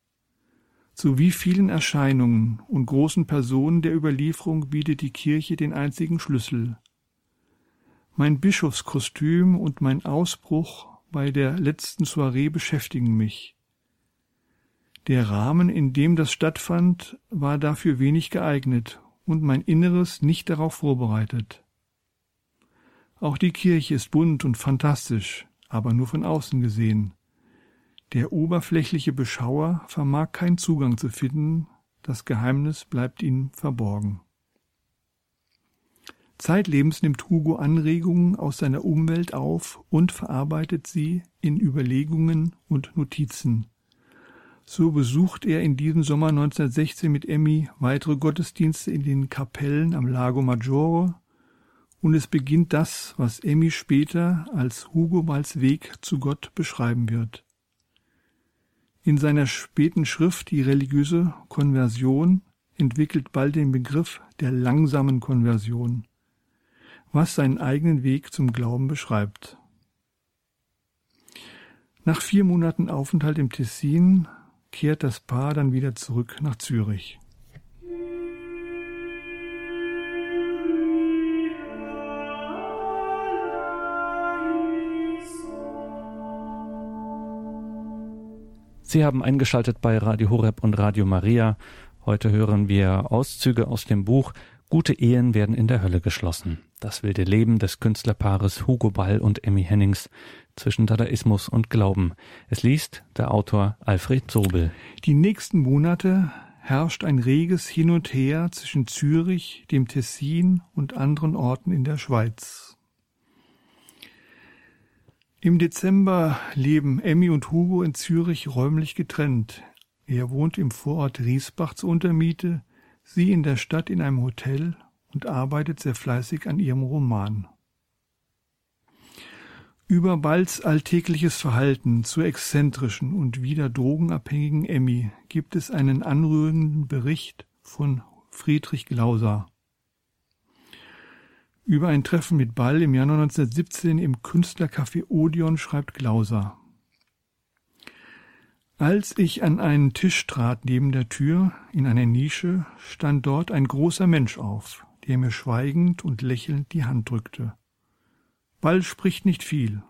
zu wie vielen Erscheinungen und großen Personen der Überlieferung bietet die Kirche den einzigen Schlüssel. Mein Bischofskostüm und mein Ausbruch bei der letzten Soiree beschäftigen mich. Der Rahmen, in dem das stattfand, war dafür wenig geeignet und mein Inneres nicht darauf vorbereitet. Auch die Kirche ist bunt und fantastisch, aber nur von außen gesehen. Der oberflächliche Beschauer vermag keinen Zugang zu finden, das Geheimnis bleibt ihm verborgen. Zeitlebens nimmt Hugo Anregungen aus seiner Umwelt auf und verarbeitet sie in Überlegungen und Notizen. So besucht er in diesem Sommer 1916 mit Emmy weitere Gottesdienste in den Kapellen am Lago Maggiore und es beginnt das, was Emmy später als Hugo Balls Weg zu Gott beschreiben wird. In seiner späten Schrift Die religiöse Konversion entwickelt bald den Begriff der langsamen Konversion, was seinen eigenen Weg zum Glauben beschreibt. Nach vier Monaten Aufenthalt im Tessin kehrt das Paar dann wieder zurück nach Zürich. Sie haben eingeschaltet bei Radio Horeb und Radio Maria. Heute hören wir Auszüge aus dem Buch Gute Ehen werden in der Hölle geschlossen. Das wilde Leben des Künstlerpaares Hugo Ball und Emmy Hennings zwischen Dadaismus und Glauben. Es liest der Autor Alfred Sobel. Die nächsten Monate herrscht ein reges Hin und Her zwischen Zürich, dem Tessin und anderen Orten in der Schweiz. Im Dezember leben Emmy und Hugo in Zürich räumlich getrennt. Er wohnt im Vorort Riesbach zur Untermiete, sie in der Stadt in einem Hotel und arbeitet sehr fleißig an ihrem Roman. Über Balls alltägliches Verhalten zur exzentrischen und wieder drogenabhängigen Emmy gibt es einen anrührenden Bericht von Friedrich Glauser. Über ein Treffen mit Ball im Januar 1917 im Künstlercafé Odeon schreibt Glauser. Als ich an einen Tisch trat neben der Tür in einer Nische, stand dort ein großer Mensch auf, der mir schweigend und lächelnd die Hand drückte. Ball spricht nicht viel.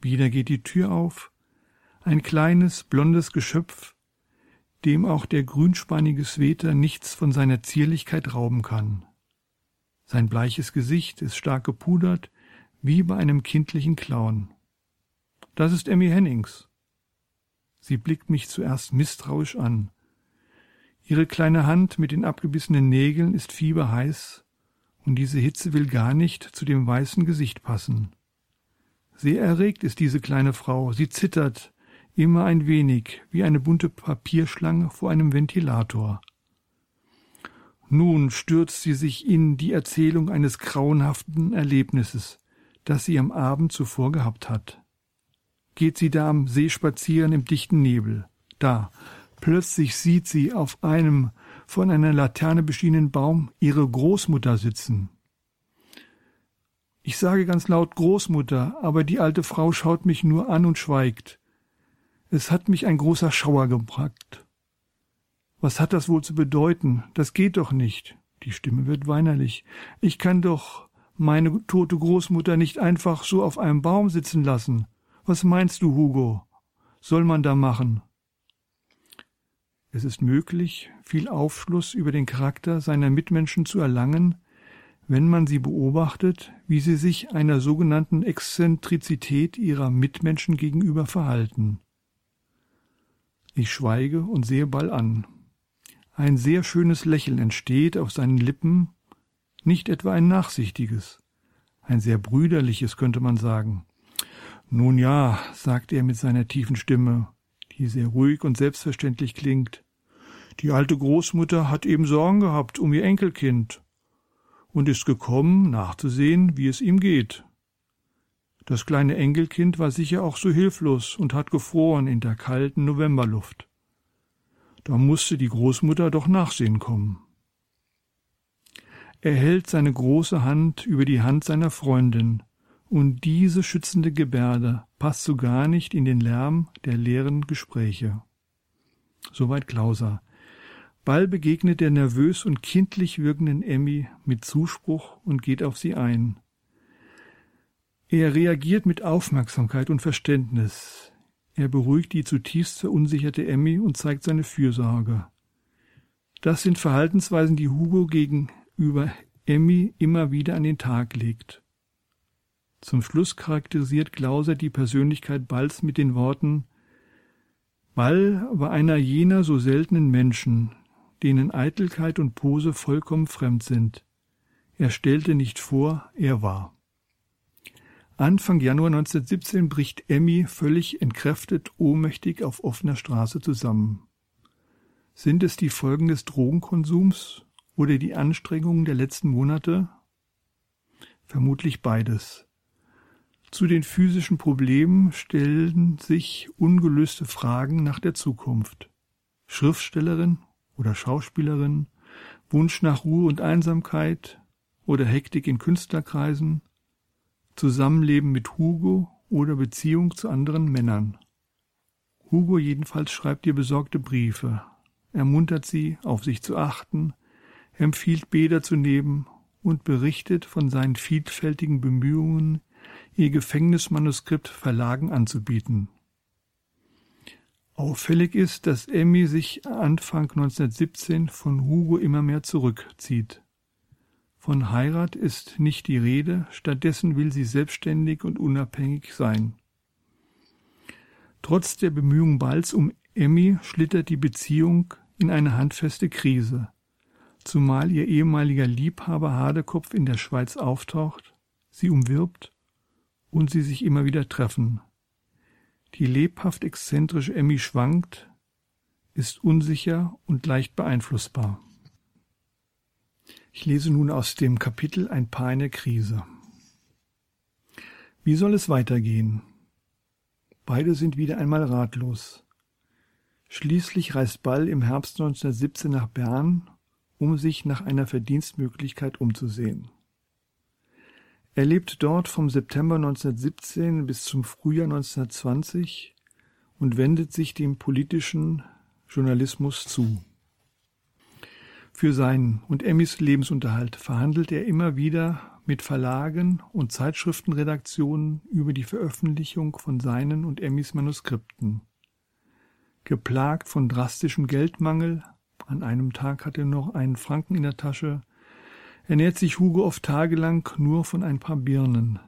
Wieder geht die Tür auf, ein kleines, blondes Geschöpf, dem auch der grünspannige Sweter nichts von seiner Zierlichkeit rauben kann. Sein bleiches Gesicht ist stark gepudert, wie bei einem kindlichen Clown. Das ist Emmy Hennings. Sie blickt mich zuerst misstrauisch an. Ihre kleine Hand mit den abgebissenen Nägeln ist fieberheiß, und diese Hitze will gar nicht zu dem weißen Gesicht passen. Sehr erregt ist diese kleine Frau, sie zittert, immer ein wenig, wie eine bunte Papierschlange vor einem Ventilator. Nun stürzt sie sich in die Erzählung eines grauenhaften Erlebnisses, das sie am Abend zuvor gehabt hat. Geht sie da am See spazieren im dichten Nebel. Da, plötzlich sieht sie auf einem von einer Laterne beschienenen Baum ihre Großmutter sitzen. Ich sage ganz laut Großmutter, aber die alte Frau schaut mich nur an und schweigt. Es hat mich ein großer Schauer gepackt. Was hat das wohl zu bedeuten? Das geht doch nicht. Die Stimme wird weinerlich. Ich kann doch meine tote Großmutter nicht einfach so auf einem Baum sitzen lassen. Was meinst du, Hugo? Soll man da machen? Es ist möglich, viel Aufschluss über den Charakter seiner Mitmenschen zu erlangen, wenn man sie beobachtet, wie sie sich einer sogenannten Exzentrizität ihrer Mitmenschen gegenüber verhalten. Ich schweige und sehe Ball an. Ein sehr schönes Lächeln entsteht auf seinen Lippen, nicht etwa ein nachsichtiges, ein sehr brüderliches könnte man sagen. Nun ja, sagt er mit seiner tiefen Stimme, die sehr ruhig und selbstverständlich klingt. Die alte Großmutter hat eben Sorgen gehabt um ihr Enkelkind und ist gekommen, nachzusehen, wie es ihm geht. Das kleine Enkelkind war sicher auch so hilflos und hat gefroren in der kalten Novemberluft. Da musste die Großmutter doch nachsehen kommen. Er hält seine große Hand über die Hand seiner Freundin, und diese schützende Gebärde passt so gar nicht in den Lärm der leeren Gespräche. Soweit Klauser. Ball begegnet der nervös und kindlich wirkenden Emmy mit Zuspruch und geht auf sie ein. Er reagiert mit Aufmerksamkeit und Verständnis. Er beruhigt die zutiefst verunsicherte Emmy und zeigt seine Fürsorge. Das sind Verhaltensweisen, die Hugo gegenüber Emmy immer wieder an den Tag legt. Zum Schluss charakterisiert Glauser die Persönlichkeit Balls mit den Worten Ball war einer jener so seltenen Menschen, denen Eitelkeit und Pose vollkommen fremd sind. Er stellte nicht vor, er war. Anfang Januar 1917 bricht Emmy völlig entkräftet, ohnmächtig auf offener Straße zusammen. Sind es die Folgen des Drogenkonsums oder die Anstrengungen der letzten Monate? Vermutlich beides. Zu den physischen Problemen stellen sich ungelöste Fragen nach der Zukunft. Schriftstellerin oder Schauspielerin, Wunsch nach Ruhe und Einsamkeit oder Hektik in Künstlerkreisen, Zusammenleben mit Hugo oder Beziehung zu anderen Männern. Hugo jedenfalls schreibt ihr besorgte Briefe, ermuntert sie, auf sich zu achten, empfiehlt Bäder zu nehmen und berichtet von seinen vielfältigen Bemühungen, ihr Gefängnismanuskript Verlagen anzubieten. Auffällig ist, dass Emmy sich Anfang 1917 von Hugo immer mehr zurückzieht. Von Heirat ist nicht die Rede, stattdessen will sie selbstständig und unabhängig sein. Trotz der Bemühungen Balls um Emmy schlittert die Beziehung in eine handfeste Krise, zumal ihr ehemaliger Liebhaber Hadekopf in der Schweiz auftaucht, sie umwirbt und sie sich immer wieder treffen. Die lebhaft exzentrische Emmy schwankt, ist unsicher und leicht beeinflussbar. Ich lese nun aus dem Kapitel Ein Paar in der Krise. Wie soll es weitergehen? Beide sind wieder einmal ratlos. Schließlich reist Ball im Herbst 1917 nach Bern, um sich nach einer Verdienstmöglichkeit umzusehen. Er lebt dort vom September 1917 bis zum Frühjahr 1920 und wendet sich dem politischen Journalismus zu. Für seinen und Emmys Lebensunterhalt verhandelt er immer wieder mit Verlagen und Zeitschriftenredaktionen über die Veröffentlichung von seinen und Emmys Manuskripten. Geplagt von drastischem Geldmangel, an einem Tag hat er noch einen Franken in der Tasche, ernährt sich Hugo oft tagelang nur von ein paar Birnen,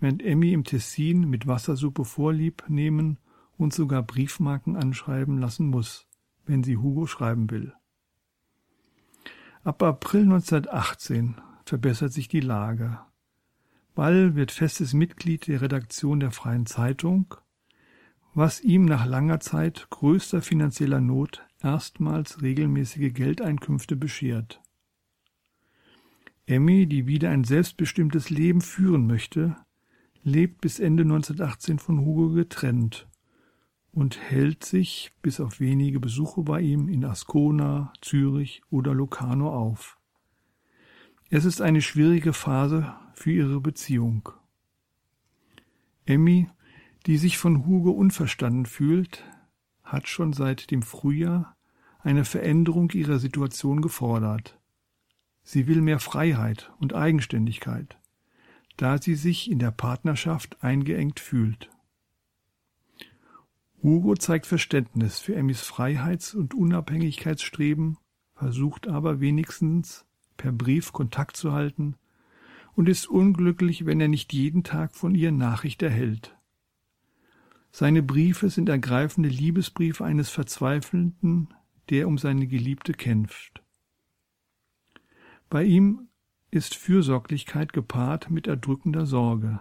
während Emmy im Tessin mit Wassersuppe Vorlieb nehmen und sogar Briefmarken anschreiben lassen muss, wenn sie Hugo schreiben will. Ab April 1918 verbessert sich die Lage. Ball wird festes Mitglied der Redaktion der Freien Zeitung, was ihm nach langer Zeit größter finanzieller Not erstmals regelmäßige Geldeinkünfte beschert. Emmy, die wieder ein selbstbestimmtes Leben führen möchte, lebt bis Ende 1918 von Hugo getrennt und hält sich bis auf wenige Besuche bei ihm in Ascona, Zürich oder Locarno auf. Es ist eine schwierige Phase für ihre Beziehung. Emmy, die sich von Hugo unverstanden fühlt, hat schon seit dem Frühjahr eine Veränderung ihrer Situation gefordert. Sie will mehr Freiheit und Eigenständigkeit, da sie sich in der Partnerschaft eingeengt fühlt. Hugo zeigt Verständnis für Emmys Freiheits- und Unabhängigkeitsstreben, versucht aber wenigstens per Brief Kontakt zu halten und ist unglücklich, wenn er nicht jeden Tag von ihr Nachricht erhält. Seine Briefe sind ergreifende Liebesbriefe eines Verzweifelnden, der um seine Geliebte kämpft. Bei ihm ist Fürsorglichkeit gepaart mit erdrückender Sorge.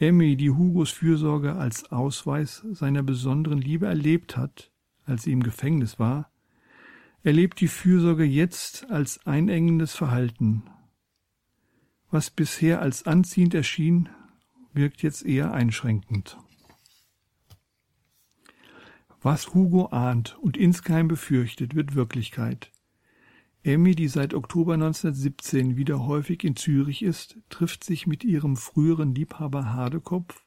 Emmy, die Hugos Fürsorge als Ausweis seiner besonderen Liebe erlebt hat, als sie im Gefängnis war, erlebt die Fürsorge jetzt als einengendes Verhalten. Was bisher als anziehend erschien, wirkt jetzt eher einschränkend. Was Hugo ahnt und insgeheim befürchtet, wird Wirklichkeit. Emmy, die seit Oktober 1917 wieder häufig in Zürich ist, trifft sich mit ihrem früheren Liebhaber Hardekopf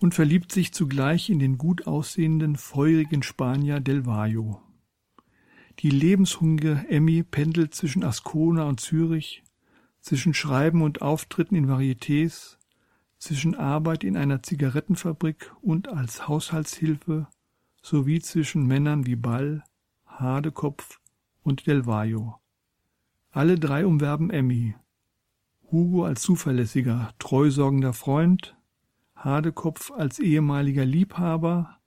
und verliebt sich zugleich in den gut aussehenden, feurigen Spanier Del Valle. Die lebenshungrige Emmy pendelt zwischen Ascona und Zürich, zwischen Schreiben und Auftritten in Varietés, zwischen Arbeit in einer Zigarettenfabrik und als Haushaltshilfe sowie zwischen Männern wie Ball, Hadekopf und Del Valle. Alle drei umwerben Emmy. Hugo als zuverlässiger, treusorgender Freund, Hadekopf als ehemaliger Liebhaber,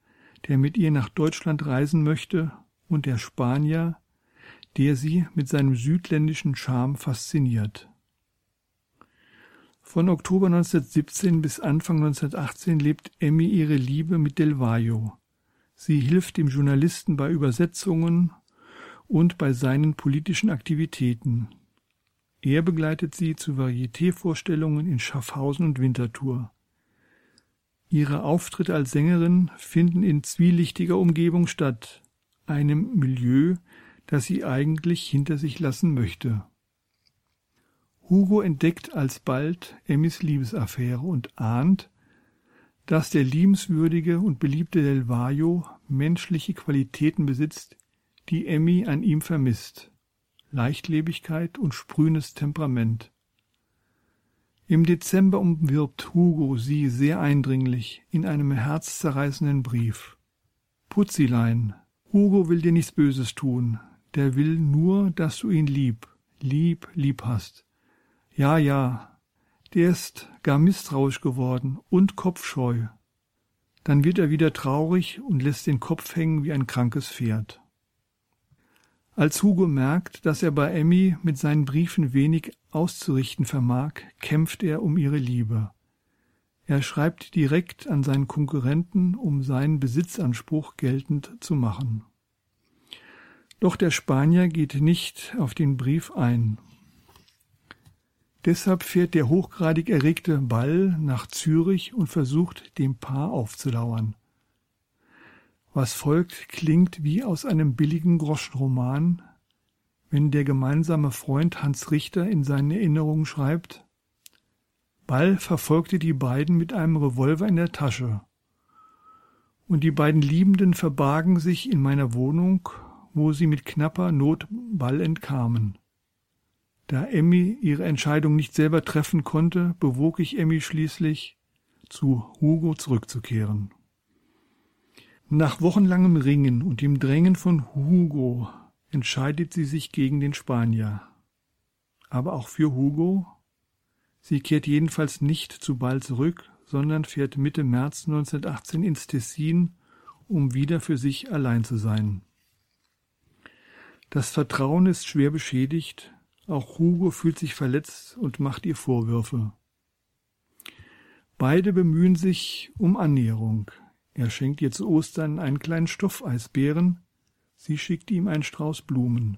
der mit ihr nach Deutschland reisen möchte und der Spanier, der sie mit seinem südländischen Charme fasziniert. Von Oktober 1917 bis Anfang 1918 lebt Emmy ihre Liebe mit Del Valle. Sie hilft dem Journalisten bei Übersetzungen und bei seinen politischen Aktivitäten. Er begleitet sie zu Varieté-Vorstellungen in Schaffhausen und Winterthur. Ihre Auftritte als Sängerin finden in zwielichtiger Umgebung statt, einem Milieu, das sie eigentlich hinter sich lassen möchte. Hugo entdeckt alsbald Emmys Liebesaffäre und ahnt, dass der liebenswürdige und beliebte Del menschliche Qualitäten besitzt, die Emmy an ihm vermisst. Leichtlebigkeit und sprühendes Temperament. Im Dezember umwirbt Hugo sie sehr eindringlich in einem herzzerreißenden Brief. Putzilein, Hugo will dir nichts Böses tun, der will nur, dass du ihn lieb, lieb, lieb hast. Ja, ja, der ist gar misstrauisch geworden und kopfscheu. Dann wird er wieder traurig und lässt den Kopf hängen wie ein krankes Pferd. Als Hugo merkt, dass er bei Emmy mit seinen Briefen wenig auszurichten vermag, kämpft er um ihre Liebe. Er schreibt direkt an seinen Konkurrenten, um seinen Besitzanspruch geltend zu machen. Doch der Spanier geht nicht auf den Brief ein. Deshalb fährt der hochgradig erregte Ball nach Zürich und versucht, dem Paar aufzulauern. Was folgt, klingt wie aus einem billigen Groschenroman, wenn der gemeinsame Freund Hans Richter in seinen Erinnerungen schreibt Ball verfolgte die beiden mit einem Revolver in der Tasche. Und die beiden Liebenden verbargen sich in meiner Wohnung, wo sie mit knapper Not Ball entkamen. Da Emmy ihre Entscheidung nicht selber treffen konnte, bewog ich Emmy schließlich, zu Hugo zurückzukehren. Nach wochenlangem Ringen und dem Drängen von Hugo entscheidet sie sich gegen den Spanier. Aber auch für Hugo? Sie kehrt jedenfalls nicht zu Ball zurück, sondern fährt Mitte März 1918 ins Tessin, um wieder für sich allein zu sein. Das Vertrauen ist schwer beschädigt, auch Hugo fühlt sich verletzt und macht ihr Vorwürfe. Beide bemühen sich um Annäherung. Er schenkt ihr zu Ostern einen kleinen Stoffeisbären, sie schickt ihm einen Strauß Blumen.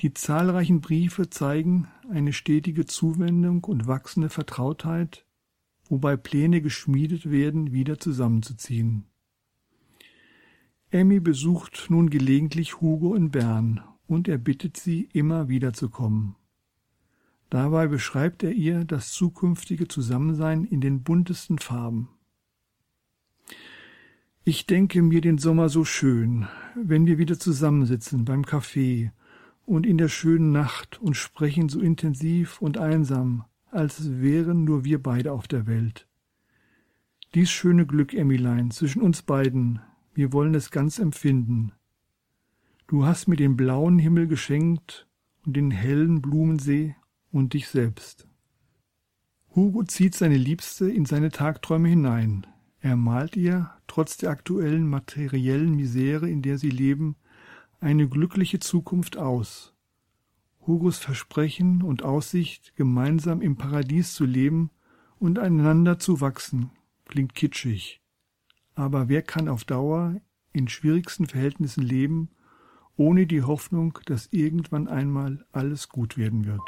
Die zahlreichen Briefe zeigen eine stetige Zuwendung und wachsende Vertrautheit, wobei Pläne geschmiedet werden, wieder zusammenzuziehen. Emmy besucht nun gelegentlich Hugo in Bern und er bittet sie, immer wieder zu kommen. Dabei beschreibt er ihr das zukünftige Zusammensein in den buntesten Farben. Ich denke mir den Sommer so schön, wenn wir wieder zusammensitzen beim Kaffee und in der schönen Nacht und sprechen so intensiv und einsam, als wären nur wir beide auf der Welt. Dies schöne Glück, Emmilein, zwischen uns beiden, wir wollen es ganz empfinden. Du hast mir den blauen Himmel geschenkt und den hellen Blumensee und dich selbst. Hugo zieht seine Liebste in seine Tagträume hinein. Er malt ihr, trotz der aktuellen materiellen Misere, in der sie leben, eine glückliche Zukunft aus. Hugos Versprechen und Aussicht, gemeinsam im Paradies zu leben und einander zu wachsen, klingt kitschig. Aber wer kann auf Dauer in schwierigsten Verhältnissen leben ohne die Hoffnung, dass irgendwann einmal alles gut werden wird.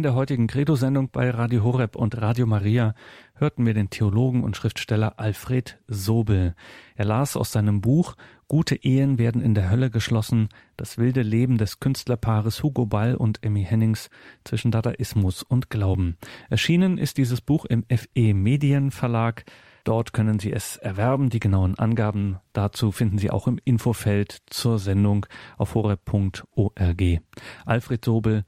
In der heutigen Credo-Sendung bei Radio Horeb und Radio Maria hörten wir den Theologen und Schriftsteller Alfred Sobel. Er las aus seinem Buch Gute Ehen werden in der Hölle geschlossen, das wilde Leben des Künstlerpaares Hugo Ball und Emmy Hennings zwischen Dadaismus und Glauben. Erschienen ist dieses Buch im FE Medienverlag. Dort können Sie es erwerben. Die genauen Angaben dazu finden Sie auch im Infofeld zur Sendung auf horeb.org. Alfred Sobel,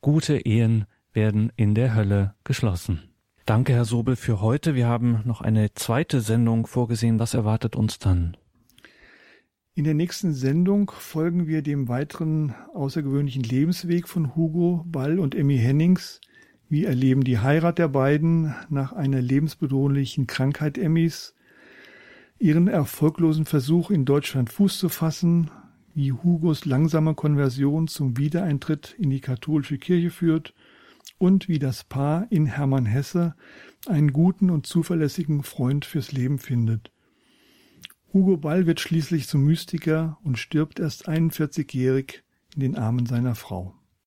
Gute Ehen werden in der Hölle geschlossen. Danke, Herr Sobel, für heute. Wir haben noch eine zweite Sendung vorgesehen. Was erwartet uns dann? In der nächsten Sendung folgen wir dem weiteren außergewöhnlichen Lebensweg von Hugo Ball und Emmy Hennings. Wir erleben die Heirat der beiden nach einer lebensbedrohlichen Krankheit Emmys, ihren erfolglosen Versuch in Deutschland Fuß zu fassen, wie Hugos langsame Konversion zum Wiedereintritt in die katholische Kirche führt und wie das Paar in Hermann Hesse einen guten und zuverlässigen Freund fürs Leben findet. Hugo Ball wird schließlich zum Mystiker und stirbt erst 41-jährig in den Armen seiner Frau.